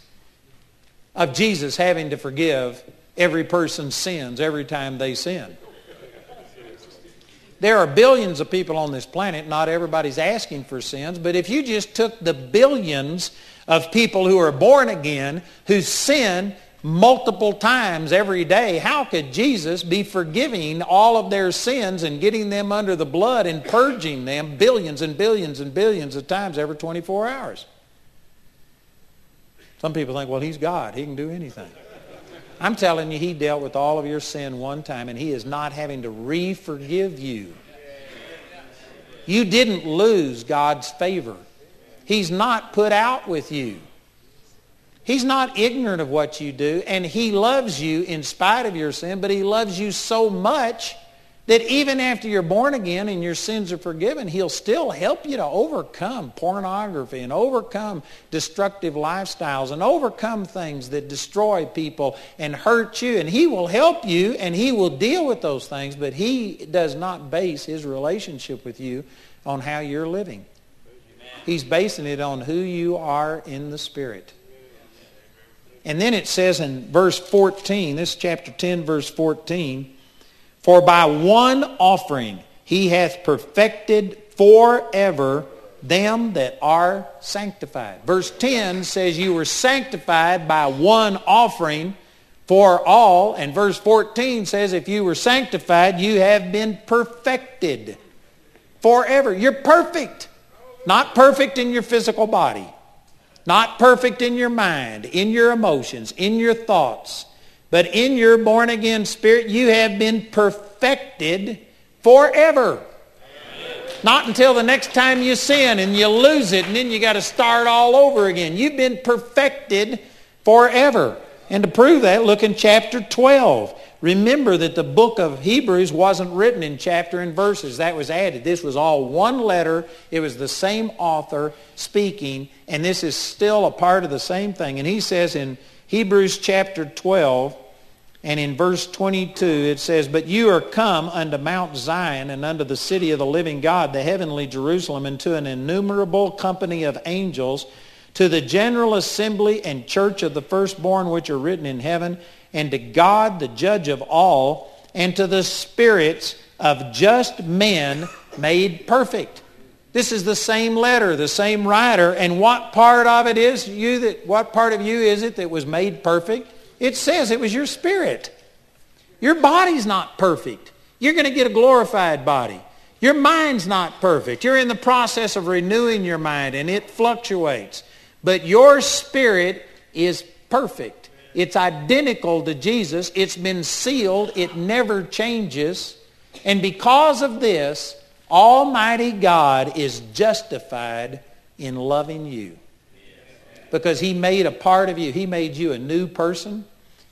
of Jesus having to forgive every person's sins every time they sin. There are billions of people on this planet. Not everybody's asking for sins. But if you just took the billions of people who are born again, who sin multiple times every day, how could Jesus be forgiving all of their sins and getting them under the blood and purging them billions and billions and billions of times every 24 hours? Some people think, well, he's God. He can do anything. I'm telling you, he dealt with all of your sin one time, and he is not having to re-forgive you. You didn't lose God's favor. He's not put out with you. He's not ignorant of what you do, and he loves you in spite of your sin, but he loves you so much that even after you're born again and your sins are forgiven, he'll still help you to overcome pornography and overcome destructive lifestyles and overcome things that destroy people and hurt you. And he will help you and he will deal with those things, but he does not base his relationship with you on how you're living. He's basing it on who you are in the Spirit. And then it says in verse 14, this chapter 10, verse 14, For by one offering he hath perfected forever them that are sanctified. Verse 10 says you were sanctified by one offering for all. And verse 14 says if you were sanctified, you have been perfected forever. You're perfect. Not perfect in your physical body. Not perfect in your mind, in your emotions, in your thoughts, but in your born again spirit, you have been perfected forever. Not until the next time you sin and you lose it and then you got to start all over again. You've been perfected forever. And to prove that, look in chapter 12. Remember that the book of Hebrews wasn't written in chapter and verses. That was added. This was all one letter. It was the same author speaking, and this is still a part of the same thing. And he says in Hebrews chapter 12 and in verse 22 it says, But you are come unto Mount Zion and unto the city of the living God, the heavenly Jerusalem, and to an innumerable company of angels, to the general assembly and church of the firstborn which are written in heaven, and to God, the judge of all, and to the spirits of just men made perfect. This is the same letter, the same writer, and what part of it is you that what part of you is it that was made perfect? It says it was your spirit. Your body's not perfect. You're going to get a glorified body. Your mind's not perfect. You're in the process of renewing your mind and it fluctuates. But your spirit is perfect. It's identical to Jesus. It's been sealed. It never changes. And because of this, Almighty God is justified in loving you. Because he made a part of you. He made you a new person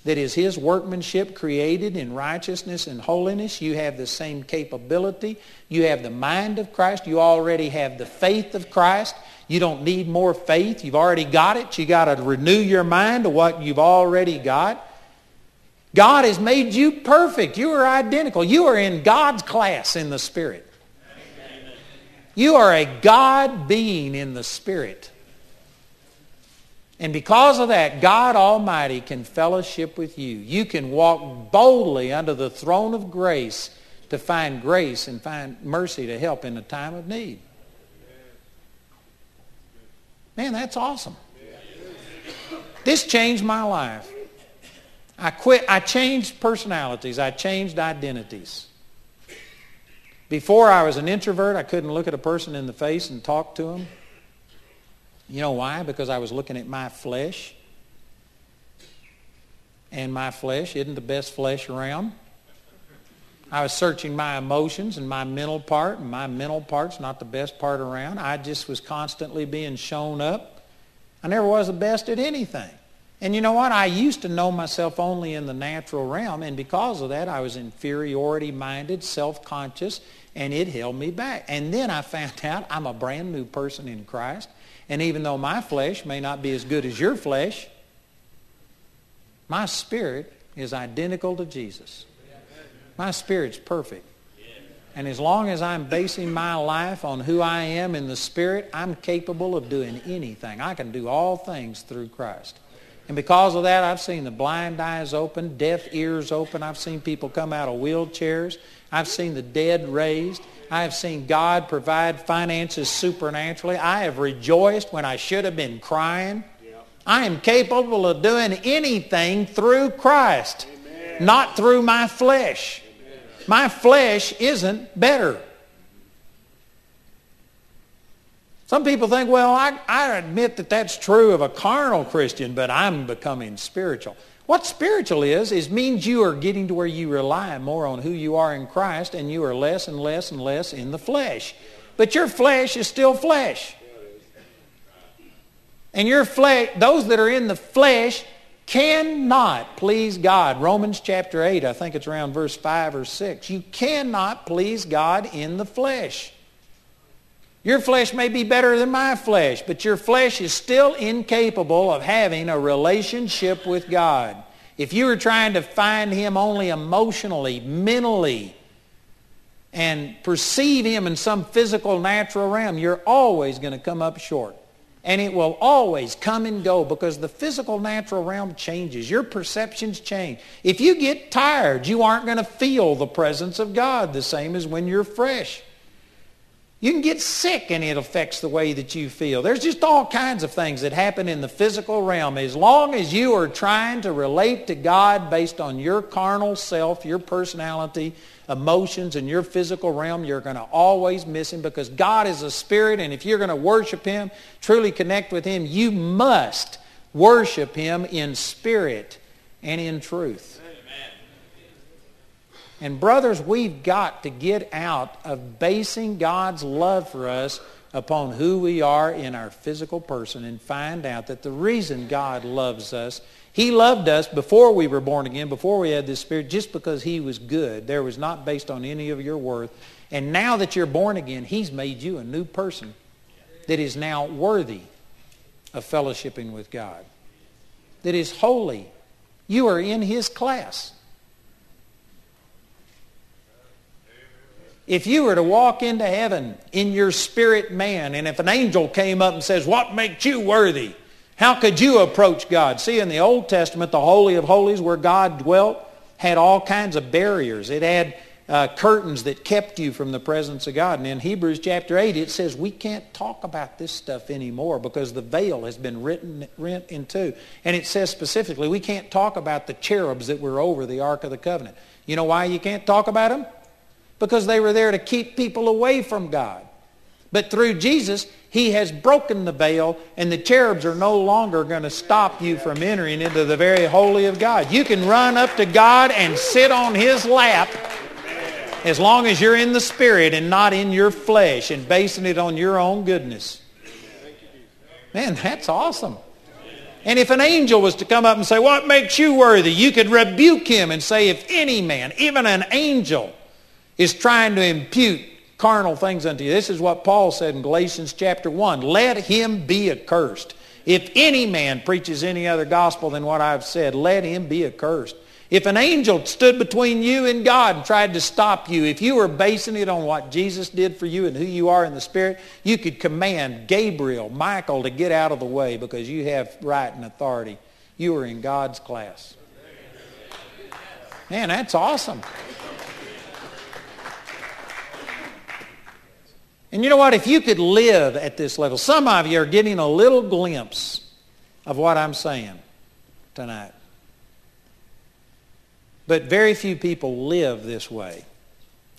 that is his workmanship created in righteousness and holiness. You have the same capability. You have the mind of Christ. You already have the faith of Christ. You don't need more faith. You've already got it. You got to renew your mind to what you've already got. God has made you perfect. You are identical. You are in God's class in the Spirit. You are a God being in the Spirit. And because of that, God Almighty can fellowship with you. You can walk boldly under the throne of grace to find grace and find mercy to help in a time of need. Man, that's awesome. This changed my life. I quit. I changed personalities. I changed identities. Before I was an introvert, I couldn't look at a person in the face and talk to them. You know why? Because I was looking at my flesh. And my flesh isn't the best flesh around. I was searching my emotions and my mental part, and my mental part's not the best part around. I just was constantly being shown up. I never was the best at anything. And you know what? I used to know myself only in the natural realm, and because of that, I was inferiority minded, self conscious, and it held me back. And then I found out I'm a brand new person in Christ. And even though my flesh may not be as good as your flesh, my spirit is identical to Jesus. My spirit's perfect. And as long as I'm basing my life on who I am in the spirit, I'm capable of doing anything. I can do all things through Christ. And because of that, I've seen the blind eyes open, deaf ears open. I've seen people come out of wheelchairs. I've seen the dead raised. I have seen God provide finances supernaturally. I have rejoiced when I should have been crying. I am capable of doing anything through Christ, Amen. not through my flesh. My flesh isn't better. Some people think, well, I, I admit that that's true of a carnal Christian, but I'm becoming spiritual. What spiritual is, is means you are getting to where you rely more on who you are in Christ and you are less and less and less in the flesh. But your flesh is still flesh. And your flesh, those that are in the flesh cannot please God. Romans chapter 8, I think it's around verse 5 or 6. You cannot please God in the flesh. Your flesh may be better than my flesh, but your flesh is still incapable of having a relationship with God. If you are trying to find Him only emotionally, mentally, and perceive Him in some physical, natural realm, you're always going to come up short. And it will always come and go because the physical natural realm changes. Your perceptions change. If you get tired, you aren't going to feel the presence of God the same as when you're fresh. You can get sick and it affects the way that you feel. There's just all kinds of things that happen in the physical realm. As long as you are trying to relate to God based on your carnal self, your personality, emotions, and your physical realm, you're going to always miss Him because God is a spirit, and if you're going to worship Him, truly connect with Him, you must worship Him in spirit and in truth. And brothers, we've got to get out of basing God's love for us upon who we are in our physical person and find out that the reason God loves us, He loved us before we were born again, before we had this Spirit, just because He was good. There was not based on any of your worth. And now that you're born again, He's made you a new person that is now worthy of fellowshipping with God, that is holy. You are in His class. If you were to walk into heaven in your spirit man, and if an angel came up and says, What makes you worthy? How could you approach God? See, in the Old Testament, the Holy of Holies, where God dwelt, had all kinds of barriers. It had uh, curtains that kept you from the presence of God. And in Hebrews chapter 8, it says we can't talk about this stuff anymore because the veil has been written, rent in two. And it says specifically we can't talk about the cherubs that were over the Ark of the Covenant. You know why you can't talk about them? Because they were there to keep people away from God. But through Jesus, he has broken the veil, and the cherubs are no longer going to stop you from entering into the very holy of God. You can run up to God and sit on his lap as long as you're in the spirit and not in your flesh and basing it on your own goodness. Man, that's awesome. And if an angel was to come up and say, what makes you worthy? You could rebuke him and say, if any man, even an angel, is trying to impute carnal things unto you. This is what Paul said in Galatians chapter 1. Let him be accursed. If any man preaches any other gospel than what I've said, let him be accursed. If an angel stood between you and God and tried to stop you, if you were basing it on what Jesus did for you and who you are in the Spirit, you could command Gabriel, Michael to get out of the way because you have right and authority. You are in God's class. Man, that's awesome. And you know what? If you could live at this level, some of you are getting a little glimpse of what I'm saying tonight. But very few people live this way.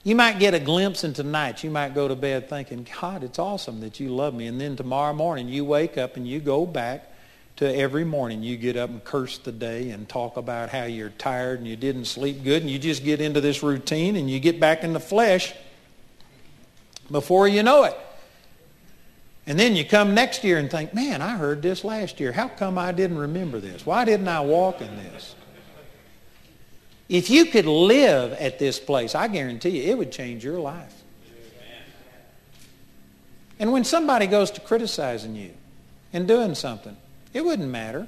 You might get a glimpse into tonight You might go to bed thinking, God, it's awesome that you love me. And then tomorrow morning you wake up and you go back to every morning you get up and curse the day and talk about how you're tired and you didn't sleep good and you just get into this routine and you get back in the flesh before you know it. And then you come next year and think, man, I heard this last year. How come I didn't remember this? Why didn't I walk in this? If you could live at this place, I guarantee you it would change your life. And when somebody goes to criticizing you and doing something, it wouldn't matter.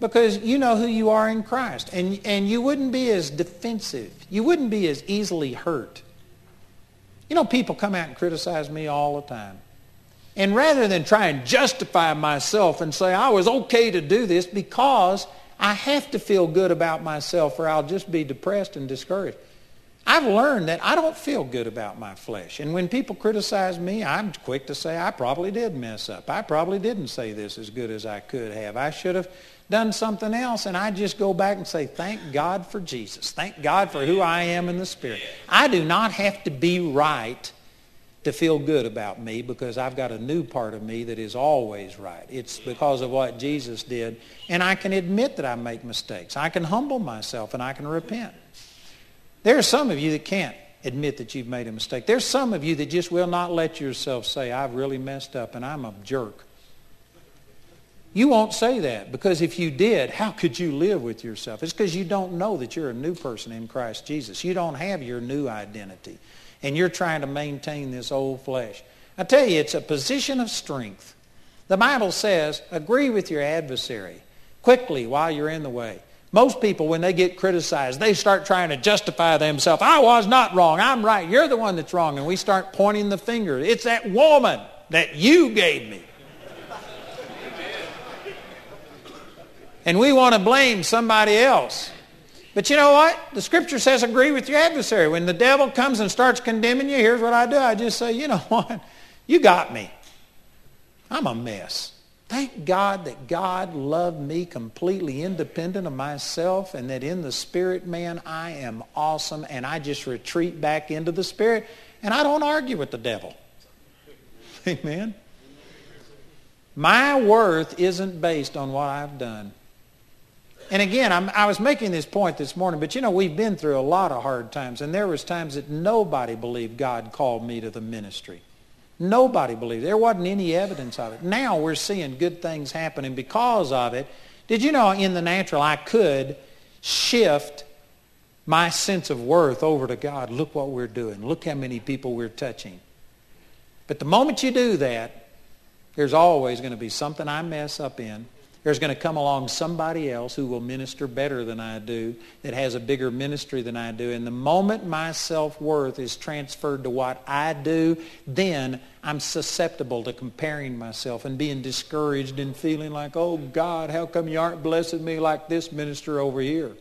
Because you know who you are in Christ. And, and you wouldn't be as defensive. You wouldn't be as easily hurt. You know, people come out and criticize me all the time. And rather than try and justify myself and say I was okay to do this because I have to feel good about myself or I'll just be depressed and discouraged. I've learned that I don't feel good about my flesh. And when people criticize me, I'm quick to say I probably did mess up. I probably didn't say this as good as I could have. I should have done something else. And I just go back and say, thank God for Jesus. Thank God for who I am in the Spirit. I do not have to be right to feel good about me because I've got a new part of me that is always right. It's because of what Jesus did. And I can admit that I make mistakes. I can humble myself and I can repent. There are some of you that can't admit that you've made a mistake. There's some of you that just will not let yourself say, I've really messed up and I'm a jerk. You won't say that because if you did, how could you live with yourself? It's because you don't know that you're a new person in Christ Jesus. You don't have your new identity. And you're trying to maintain this old flesh. I tell you, it's a position of strength. The Bible says, agree with your adversary quickly while you're in the way. Most people, when they get criticized, they start trying to justify themselves. I was not wrong. I'm right. You're the one that's wrong. And we start pointing the finger. It's that woman that you gave me. And we want to blame somebody else. But you know what? The scripture says agree with your adversary. When the devil comes and starts condemning you, here's what I do. I just say, you know what? You got me. I'm a mess. Thank God that God loved me completely independent of myself and that in the spirit, man, I am awesome and I just retreat back into the spirit and I don't argue with the devil. Amen. My worth isn't based on what I've done. And again, I'm, i was making this point this morning, but you know, we've been through a lot of hard times, and there was times that nobody believed God called me to the ministry. Nobody believed. There wasn't any evidence of it. Now we're seeing good things happening because of it. Did you know in the natural I could shift my sense of worth over to God? Look what we're doing. Look how many people we're touching. But the moment you do that, there's always going to be something I mess up in there's going to come along somebody else who will minister better than I do, that has a bigger ministry than I do. And the moment my self-worth is transferred to what I do, then I'm susceptible to comparing myself and being discouraged and feeling like, oh, God, how come you aren't blessing me like this minister over here?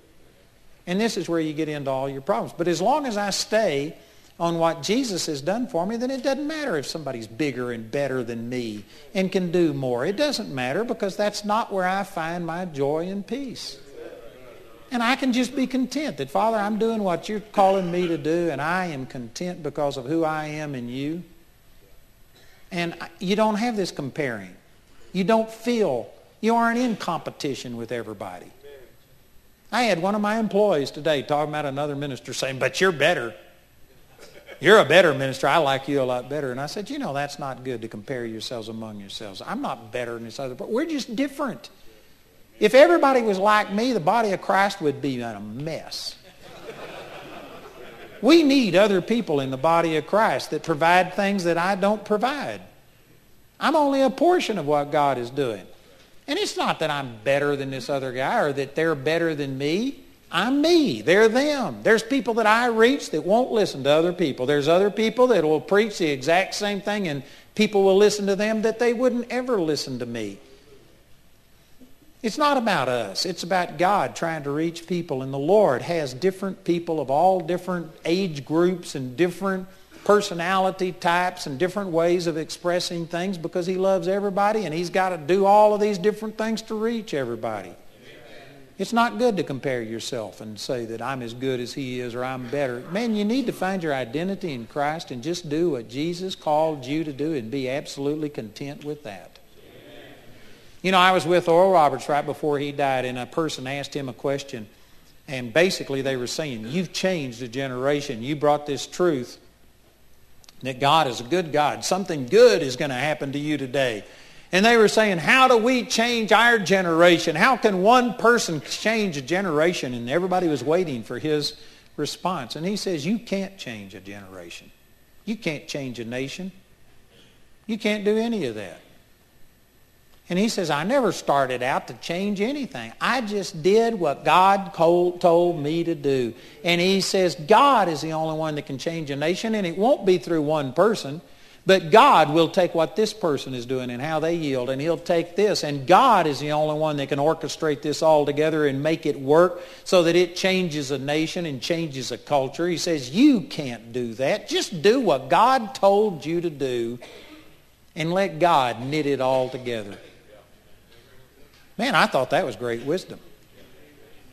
And this is where you get into all your problems. But as long as I stay on what Jesus has done for me, then it doesn't matter if somebody's bigger and better than me and can do more. It doesn't matter because that's not where I find my joy and peace. And I can just be content that, Father, I'm doing what you're calling me to do, and I am content because of who I am in you. And you don't have this comparing. You don't feel, you aren't in competition with everybody. I had one of my employees today talking about another minister saying, but you're better. You're a better minister. I like you a lot better. And I said, you know, that's not good to compare yourselves among yourselves. I'm not better than this other, but we're just different. If everybody was like me, the body of Christ would be in a mess. we need other people in the body of Christ that provide things that I don't provide. I'm only a portion of what God is doing. And it's not that I'm better than this other guy or that they're better than me. I'm me. They're them. There's people that I reach that won't listen to other people. There's other people that will preach the exact same thing and people will listen to them that they wouldn't ever listen to me. It's not about us. It's about God trying to reach people. And the Lord has different people of all different age groups and different personality types and different ways of expressing things because he loves everybody and he's got to do all of these different things to reach everybody. It's not good to compare yourself and say that I'm as good as he is or I'm better. Man, you need to find your identity in Christ and just do what Jesus called you to do and be absolutely content with that. You know, I was with Oral Roberts right before he died, and a person asked him a question. And basically, they were saying, You've changed a generation. You brought this truth that God is a good God. Something good is going to happen to you today. And they were saying, How do we change our generation? How can one person change a generation? And everybody was waiting for his response. And he says, You can't change a generation. You can't change a nation. You can't do any of that. And he says, I never started out to change anything. I just did what God told me to do. And he says, God is the only one that can change a nation, and it won't be through one person. But God will take what this person is doing and how they yield, and he'll take this. And God is the only one that can orchestrate this all together and make it work so that it changes a nation and changes a culture. He says, you can't do that. Just do what God told you to do and let God knit it all together. Man, I thought that was great wisdom.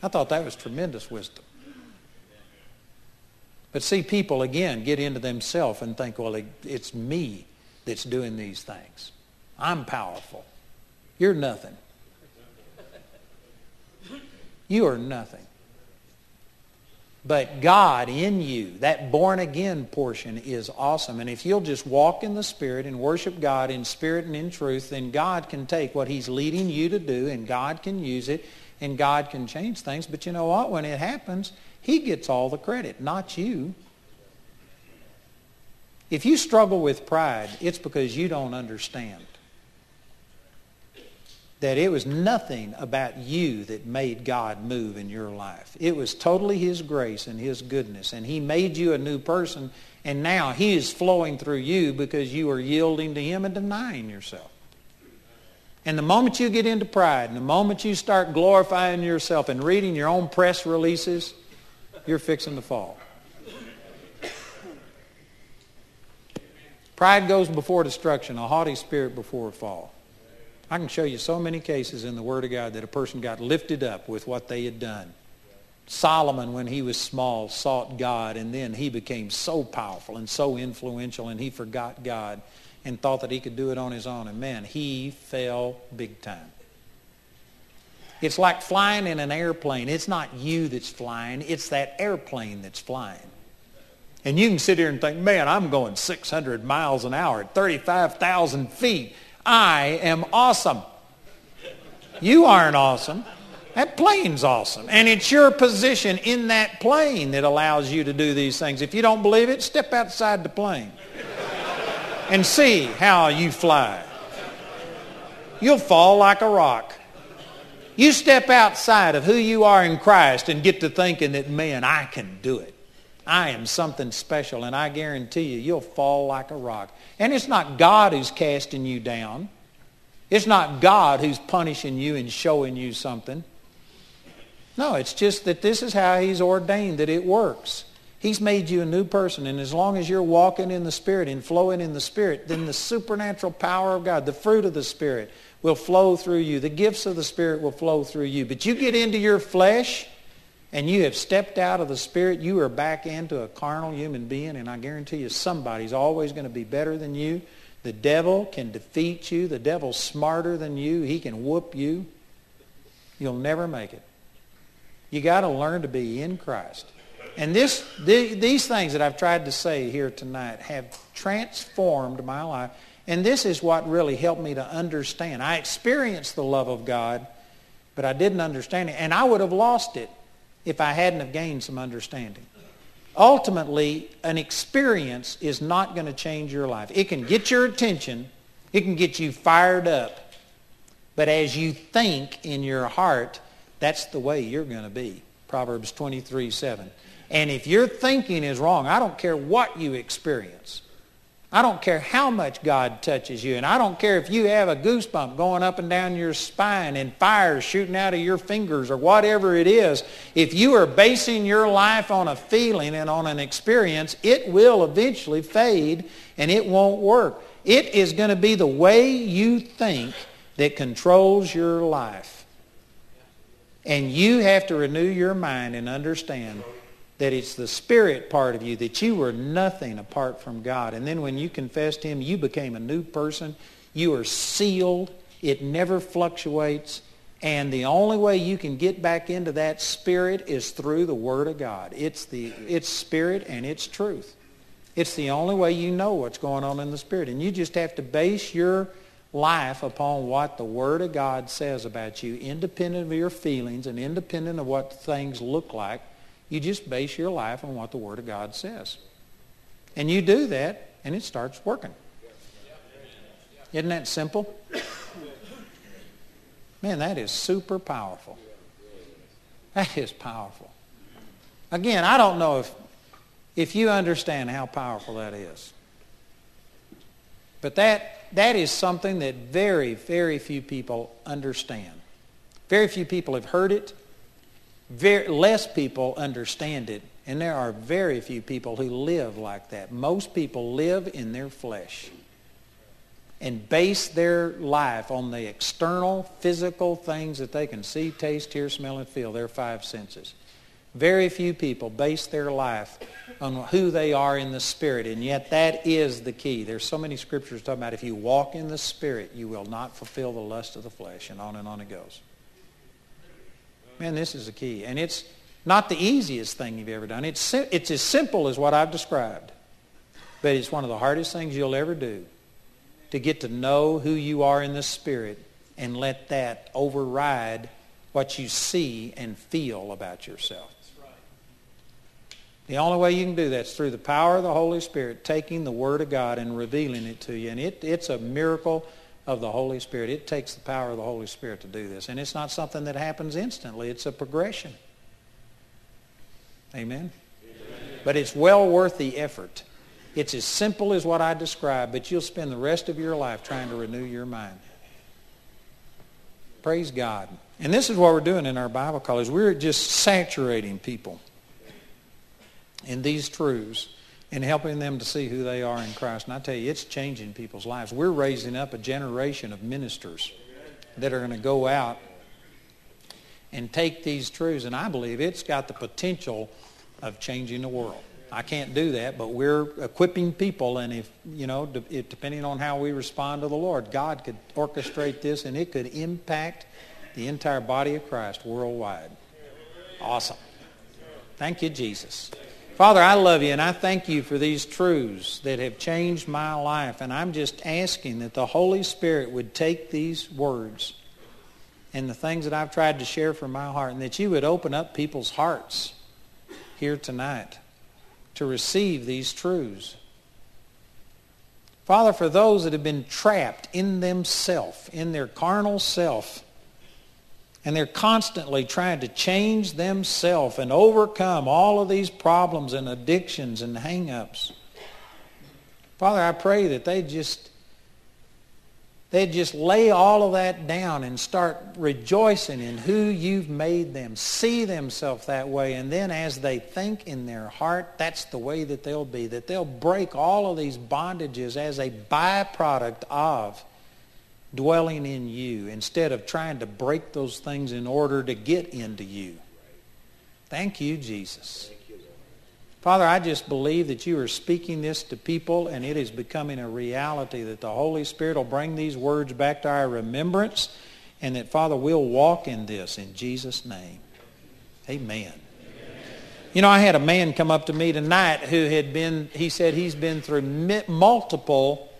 I thought that was tremendous wisdom. But see, people again get into themselves and think, well, it's me that's doing these things. I'm powerful. You're nothing. You are nothing. But God in you, that born again portion is awesome. And if you'll just walk in the Spirit and worship God in spirit and in truth, then God can take what he's leading you to do and God can use it and God can change things. But you know what? When it happens, he gets all the credit, not you. If you struggle with pride, it's because you don't understand that it was nothing about you that made God move in your life. It was totally his grace and his goodness. And he made you a new person. And now he is flowing through you because you are yielding to him and denying yourself. And the moment you get into pride, and the moment you start glorifying yourself and reading your own press releases, you're fixing to fall. Pride goes before destruction, a haughty spirit before a fall. I can show you so many cases in the Word of God that a person got lifted up with what they had done. Solomon, when he was small, sought God, and then he became so powerful and so influential, and he forgot God and thought that he could do it on his own. And man, he fell big time. It's like flying in an airplane. It's not you that's flying. It's that airplane that's flying. And you can sit here and think, man, I'm going 600 miles an hour at 35,000 feet. I am awesome. You aren't awesome. That plane's awesome. And it's your position in that plane that allows you to do these things. If you don't believe it, step outside the plane and see how you fly. You'll fall like a rock. You step outside of who you are in Christ and get to thinking that, man, I can do it. I am something special, and I guarantee you, you'll fall like a rock. And it's not God who's casting you down. It's not God who's punishing you and showing you something. No, it's just that this is how he's ordained that it works. He's made you a new person, and as long as you're walking in the Spirit and flowing in the Spirit, then the supernatural power of God, the fruit of the Spirit, will flow through you. The gifts of the Spirit will flow through you. But you get into your flesh, and you have stepped out of the spirit, you are back into a carnal human being, and I guarantee you somebody's always going to be better than you. The devil can defeat you. The devil's smarter than you. He can whoop you. You'll never make it. You got to learn to be in Christ. And this, these things that I've tried to say here tonight have transformed my life. And this is what really helped me to understand. I experienced the love of God, but I didn't understand it. And I would have lost it if I hadn't have gained some understanding. Ultimately, an experience is not going to change your life. It can get your attention. It can get you fired up. But as you think in your heart, that's the way you're going to be. Proverbs 23, 7. And if your thinking is wrong, I don't care what you experience. I don't care how much God touches you. And I don't care if you have a goosebump going up and down your spine and fire shooting out of your fingers or whatever it is. If you are basing your life on a feeling and on an experience, it will eventually fade and it won't work. It is going to be the way you think that controls your life. And you have to renew your mind and understand that it's the spirit part of you, that you were nothing apart from God. And then when you confessed him, you became a new person. You are sealed. It never fluctuates. And the only way you can get back into that spirit is through the Word of God. It's, the, it's spirit and it's truth. It's the only way you know what's going on in the spirit. And you just have to base your life upon what the Word of God says about you, independent of your feelings and independent of what things look like. You just base your life on what the Word of God says. And you do that, and it starts working. Isn't that simple? Man, that is super powerful. That is powerful. Again, I don't know if, if you understand how powerful that is. But that, that is something that very, very few people understand. Very few people have heard it. Very, less people understand it. And there are very few people who live like that. Most people live in their flesh and base their life on the external physical things that they can see, taste, hear, smell, and feel, their five senses. Very few people base their life on who they are in the Spirit, and yet that is the key. There's so many scriptures talking about if you walk in the Spirit, you will not fulfill the lust of the flesh, and on and on it goes. Man, this is the key. And it's not the easiest thing you've ever done. It's, it's as simple as what I've described, but it's one of the hardest things you'll ever do to get to know who you are in the Spirit and let that override what you see and feel about yourself. The only way you can do that is through the power of the Holy Spirit, taking the Word of God and revealing it to you. And it, it's a miracle of the Holy Spirit. It takes the power of the Holy Spirit to do this. And it's not something that happens instantly. It's a progression. Amen? Amen. But it's well worth the effort. It's as simple as what I described, but you'll spend the rest of your life trying to renew your mind. Praise God. And this is what we're doing in our Bible college. We're just saturating people in these truths and helping them to see who they are in Christ. And I tell you, it's changing people's lives. We're raising up a generation of ministers that are going to go out and take these truths. And I believe it's got the potential of changing the world. I can't do that, but we're equipping people, and if, you know, depending on how we respond to the Lord, God could orchestrate this, and it could impact the entire body of Christ worldwide. Awesome. Thank you, Jesus. Father, I love you, and I thank you for these truths that have changed my life, and I'm just asking that the Holy Spirit would take these words and the things that I've tried to share from my heart, and that you would open up people's hearts here tonight to receive these truths. Father, for those that have been trapped in themselves, in their carnal self, and they're constantly trying to change themselves and overcome all of these problems and addictions and hang-ups. Father, I pray that they just They'd just lay all of that down and start rejoicing in who you've made them, see themselves that way, and then as they think in their heart, that's the way that they'll be, that they'll break all of these bondages as a byproduct of dwelling in you instead of trying to break those things in order to get into you. Thank you, Jesus. Father, I just believe that you are speaking this to people and it is becoming a reality that the Holy Spirit will bring these words back to our remembrance and that, Father, we'll walk in this in Jesus' name. Amen. You know, I had a man come up to me tonight who had been, he said he's been through multiple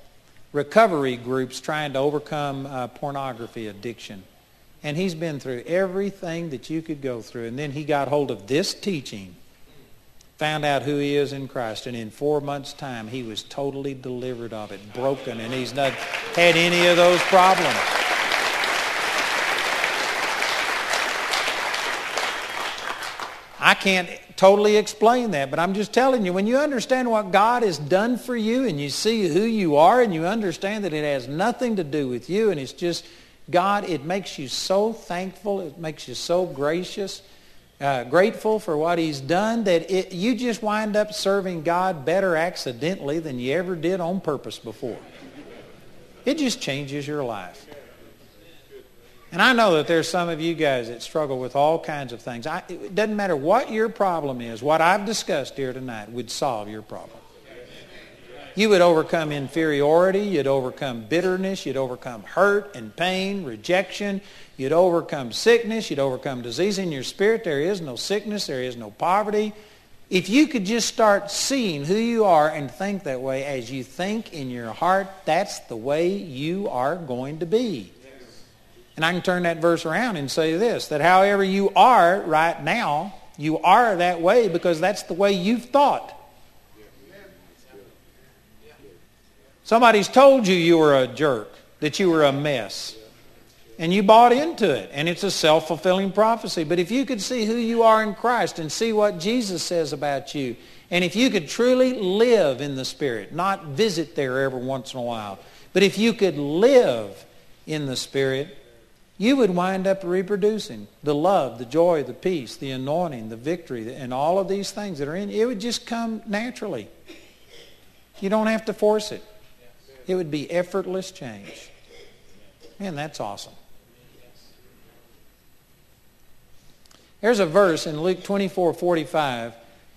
recovery groups trying to overcome uh, pornography addiction. And he's been through everything that you could go through. And then he got hold of this teaching found out who he is in Christ, and in four months' time, he was totally delivered of it, broken, and he's not had any of those problems. I can't totally explain that, but I'm just telling you, when you understand what God has done for you and you see who you are and you understand that it has nothing to do with you and it's just God, it makes you so thankful. It makes you so gracious uh, grateful for what he's done that it, you just wind up serving God better accidentally than you ever did on purpose before. It just changes your life. And I know that there's some of you guys that struggle with all kinds of things. I, it doesn't matter what your problem is. What I've discussed here tonight would solve your problem. You would overcome inferiority. You'd overcome bitterness. You'd overcome hurt and pain, rejection. You'd overcome sickness. You'd overcome disease in your spirit. There is no sickness. There is no poverty. If you could just start seeing who you are and think that way as you think in your heart, that's the way you are going to be. And I can turn that verse around and say this, that however you are right now, you are that way because that's the way you've thought. Somebody's told you you were a jerk, that you were a mess. And you bought into it. And it's a self-fulfilling prophecy. But if you could see who you are in Christ and see what Jesus says about you, and if you could truly live in the Spirit, not visit there every once in a while, but if you could live in the Spirit, you would wind up reproducing the love, the joy, the peace, the anointing, the victory, and all of these things that are in it would just come naturally. You don't have to force it. It would be effortless change. Man, that's awesome. There's a verse in Luke 24, 45.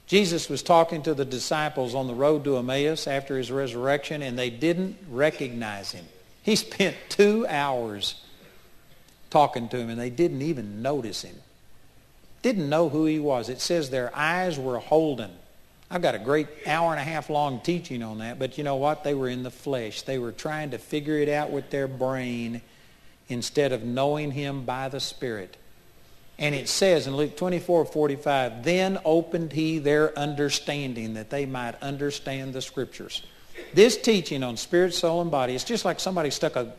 Jesus was talking to the disciples on the road to Emmaus after his resurrection, and they didn't recognize him. He spent two hours talking to him, and they didn't even notice him. Didn't know who he was. It says their eyes were holden. I've got a great hour and a half long teaching on that, but you know what? They were in the flesh. They were trying to figure it out with their brain instead of knowing him by the Spirit. And it says in Luke 24, 45, then opened he their understanding that they might understand the Scriptures. This teaching on spirit, soul, and body, it's just like somebody stuck a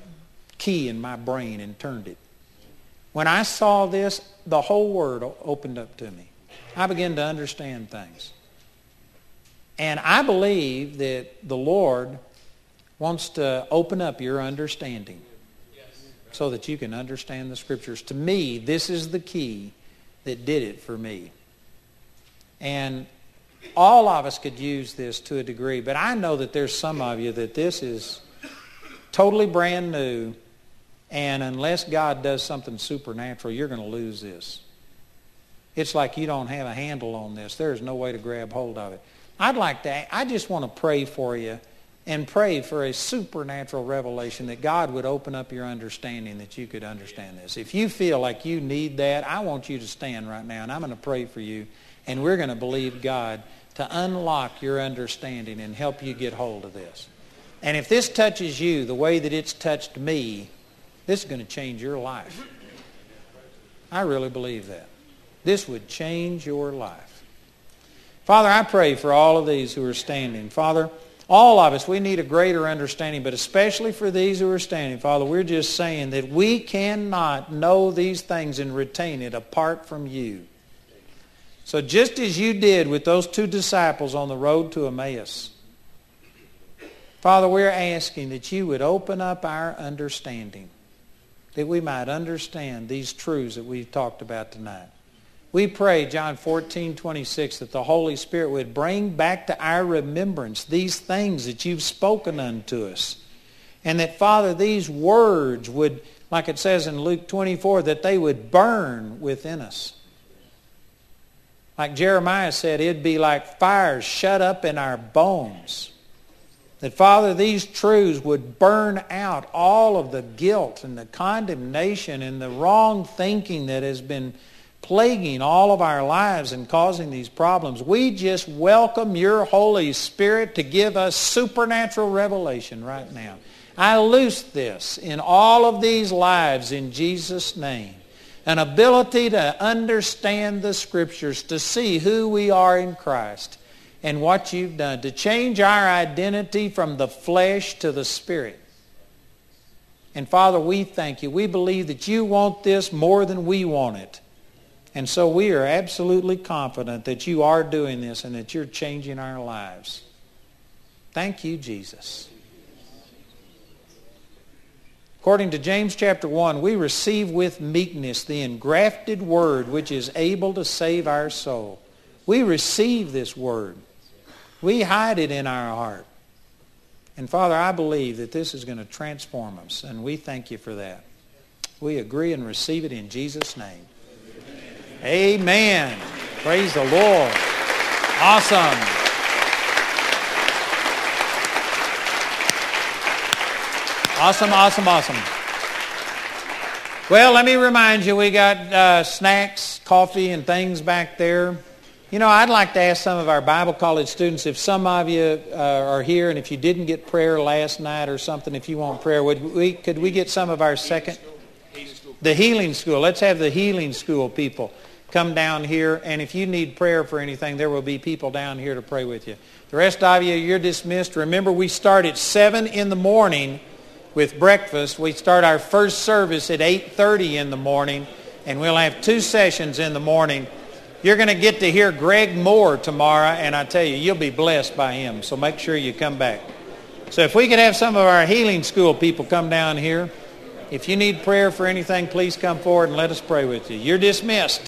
key in my brain and turned it. When I saw this, the whole word opened up to me. I began to understand things. And I believe that the Lord wants to open up your understanding so that you can understand the Scriptures. To me, this is the key that did it for me. And all of us could use this to a degree, but I know that there's some of you that this is totally brand new and unless God does something supernatural, you're going to lose this. It's like you don't have a handle on this. There's no way to grab hold of it. I'd like to, I just want to pray for you and pray for a supernatural revelation that God would open up your understanding that you could understand this. If you feel like you need that, I want you to stand right now and I'm going to pray for you and we're going to believe God to unlock your understanding and help you get hold of this. And if this touches you the way that it's touched me, this is going to change your life. I really believe that. This would change your life. Father, I pray for all of these who are standing. Father, all of us, we need a greater understanding, but especially for these who are standing, Father, we're just saying that we cannot know these things and retain it apart from you. So just as you did with those two disciples on the road to Emmaus, Father, we're asking that you would open up our understanding that we might understand these truths that we've talked about tonight. We pray, John 14, 26, that the Holy Spirit would bring back to our remembrance these things that you've spoken unto us. And that, Father, these words would, like it says in Luke 24, that they would burn within us. Like Jeremiah said, it'd be like fire shut up in our bones. That, Father, these truths would burn out all of the guilt and the condemnation and the wrong thinking that has been plaguing all of our lives and causing these problems. We just welcome your Holy Spirit to give us supernatural revelation right now. I loose this in all of these lives in Jesus' name. An ability to understand the Scriptures, to see who we are in Christ and what you've done to change our identity from the flesh to the spirit. And Father, we thank you. We believe that you want this more than we want it. And so we are absolutely confident that you are doing this and that you're changing our lives. Thank you, Jesus. According to James chapter 1, we receive with meekness the engrafted word which is able to save our soul. We receive this word. We hide it in our heart. And Father, I believe that this is going to transform us, and we thank you for that. We agree and receive it in Jesus' name. Amen. Praise the Lord. Awesome. Awesome, awesome, awesome. Well, let me remind you, we got uh, snacks, coffee, and things back there. You know, I'd like to ask some of our Bible college students if some of you uh, are here and if you didn't get prayer last night or something, if you want prayer, would we, could we get some of our second? The healing school. Let's have the healing school people come down here. And if you need prayer for anything, there will be people down here to pray with you. The rest of you, you're dismissed. Remember, we start at 7 in the morning with breakfast. We start our first service at 8.30 in the morning, and we'll have two sessions in the morning. You're going to get to hear Greg Mohr tomorrow, and I tell you, you'll be blessed by him. So make sure you come back. So if we could have some of our healing school people come down here. If you need prayer for anything, please come forward and let us pray with you. You're dismissed.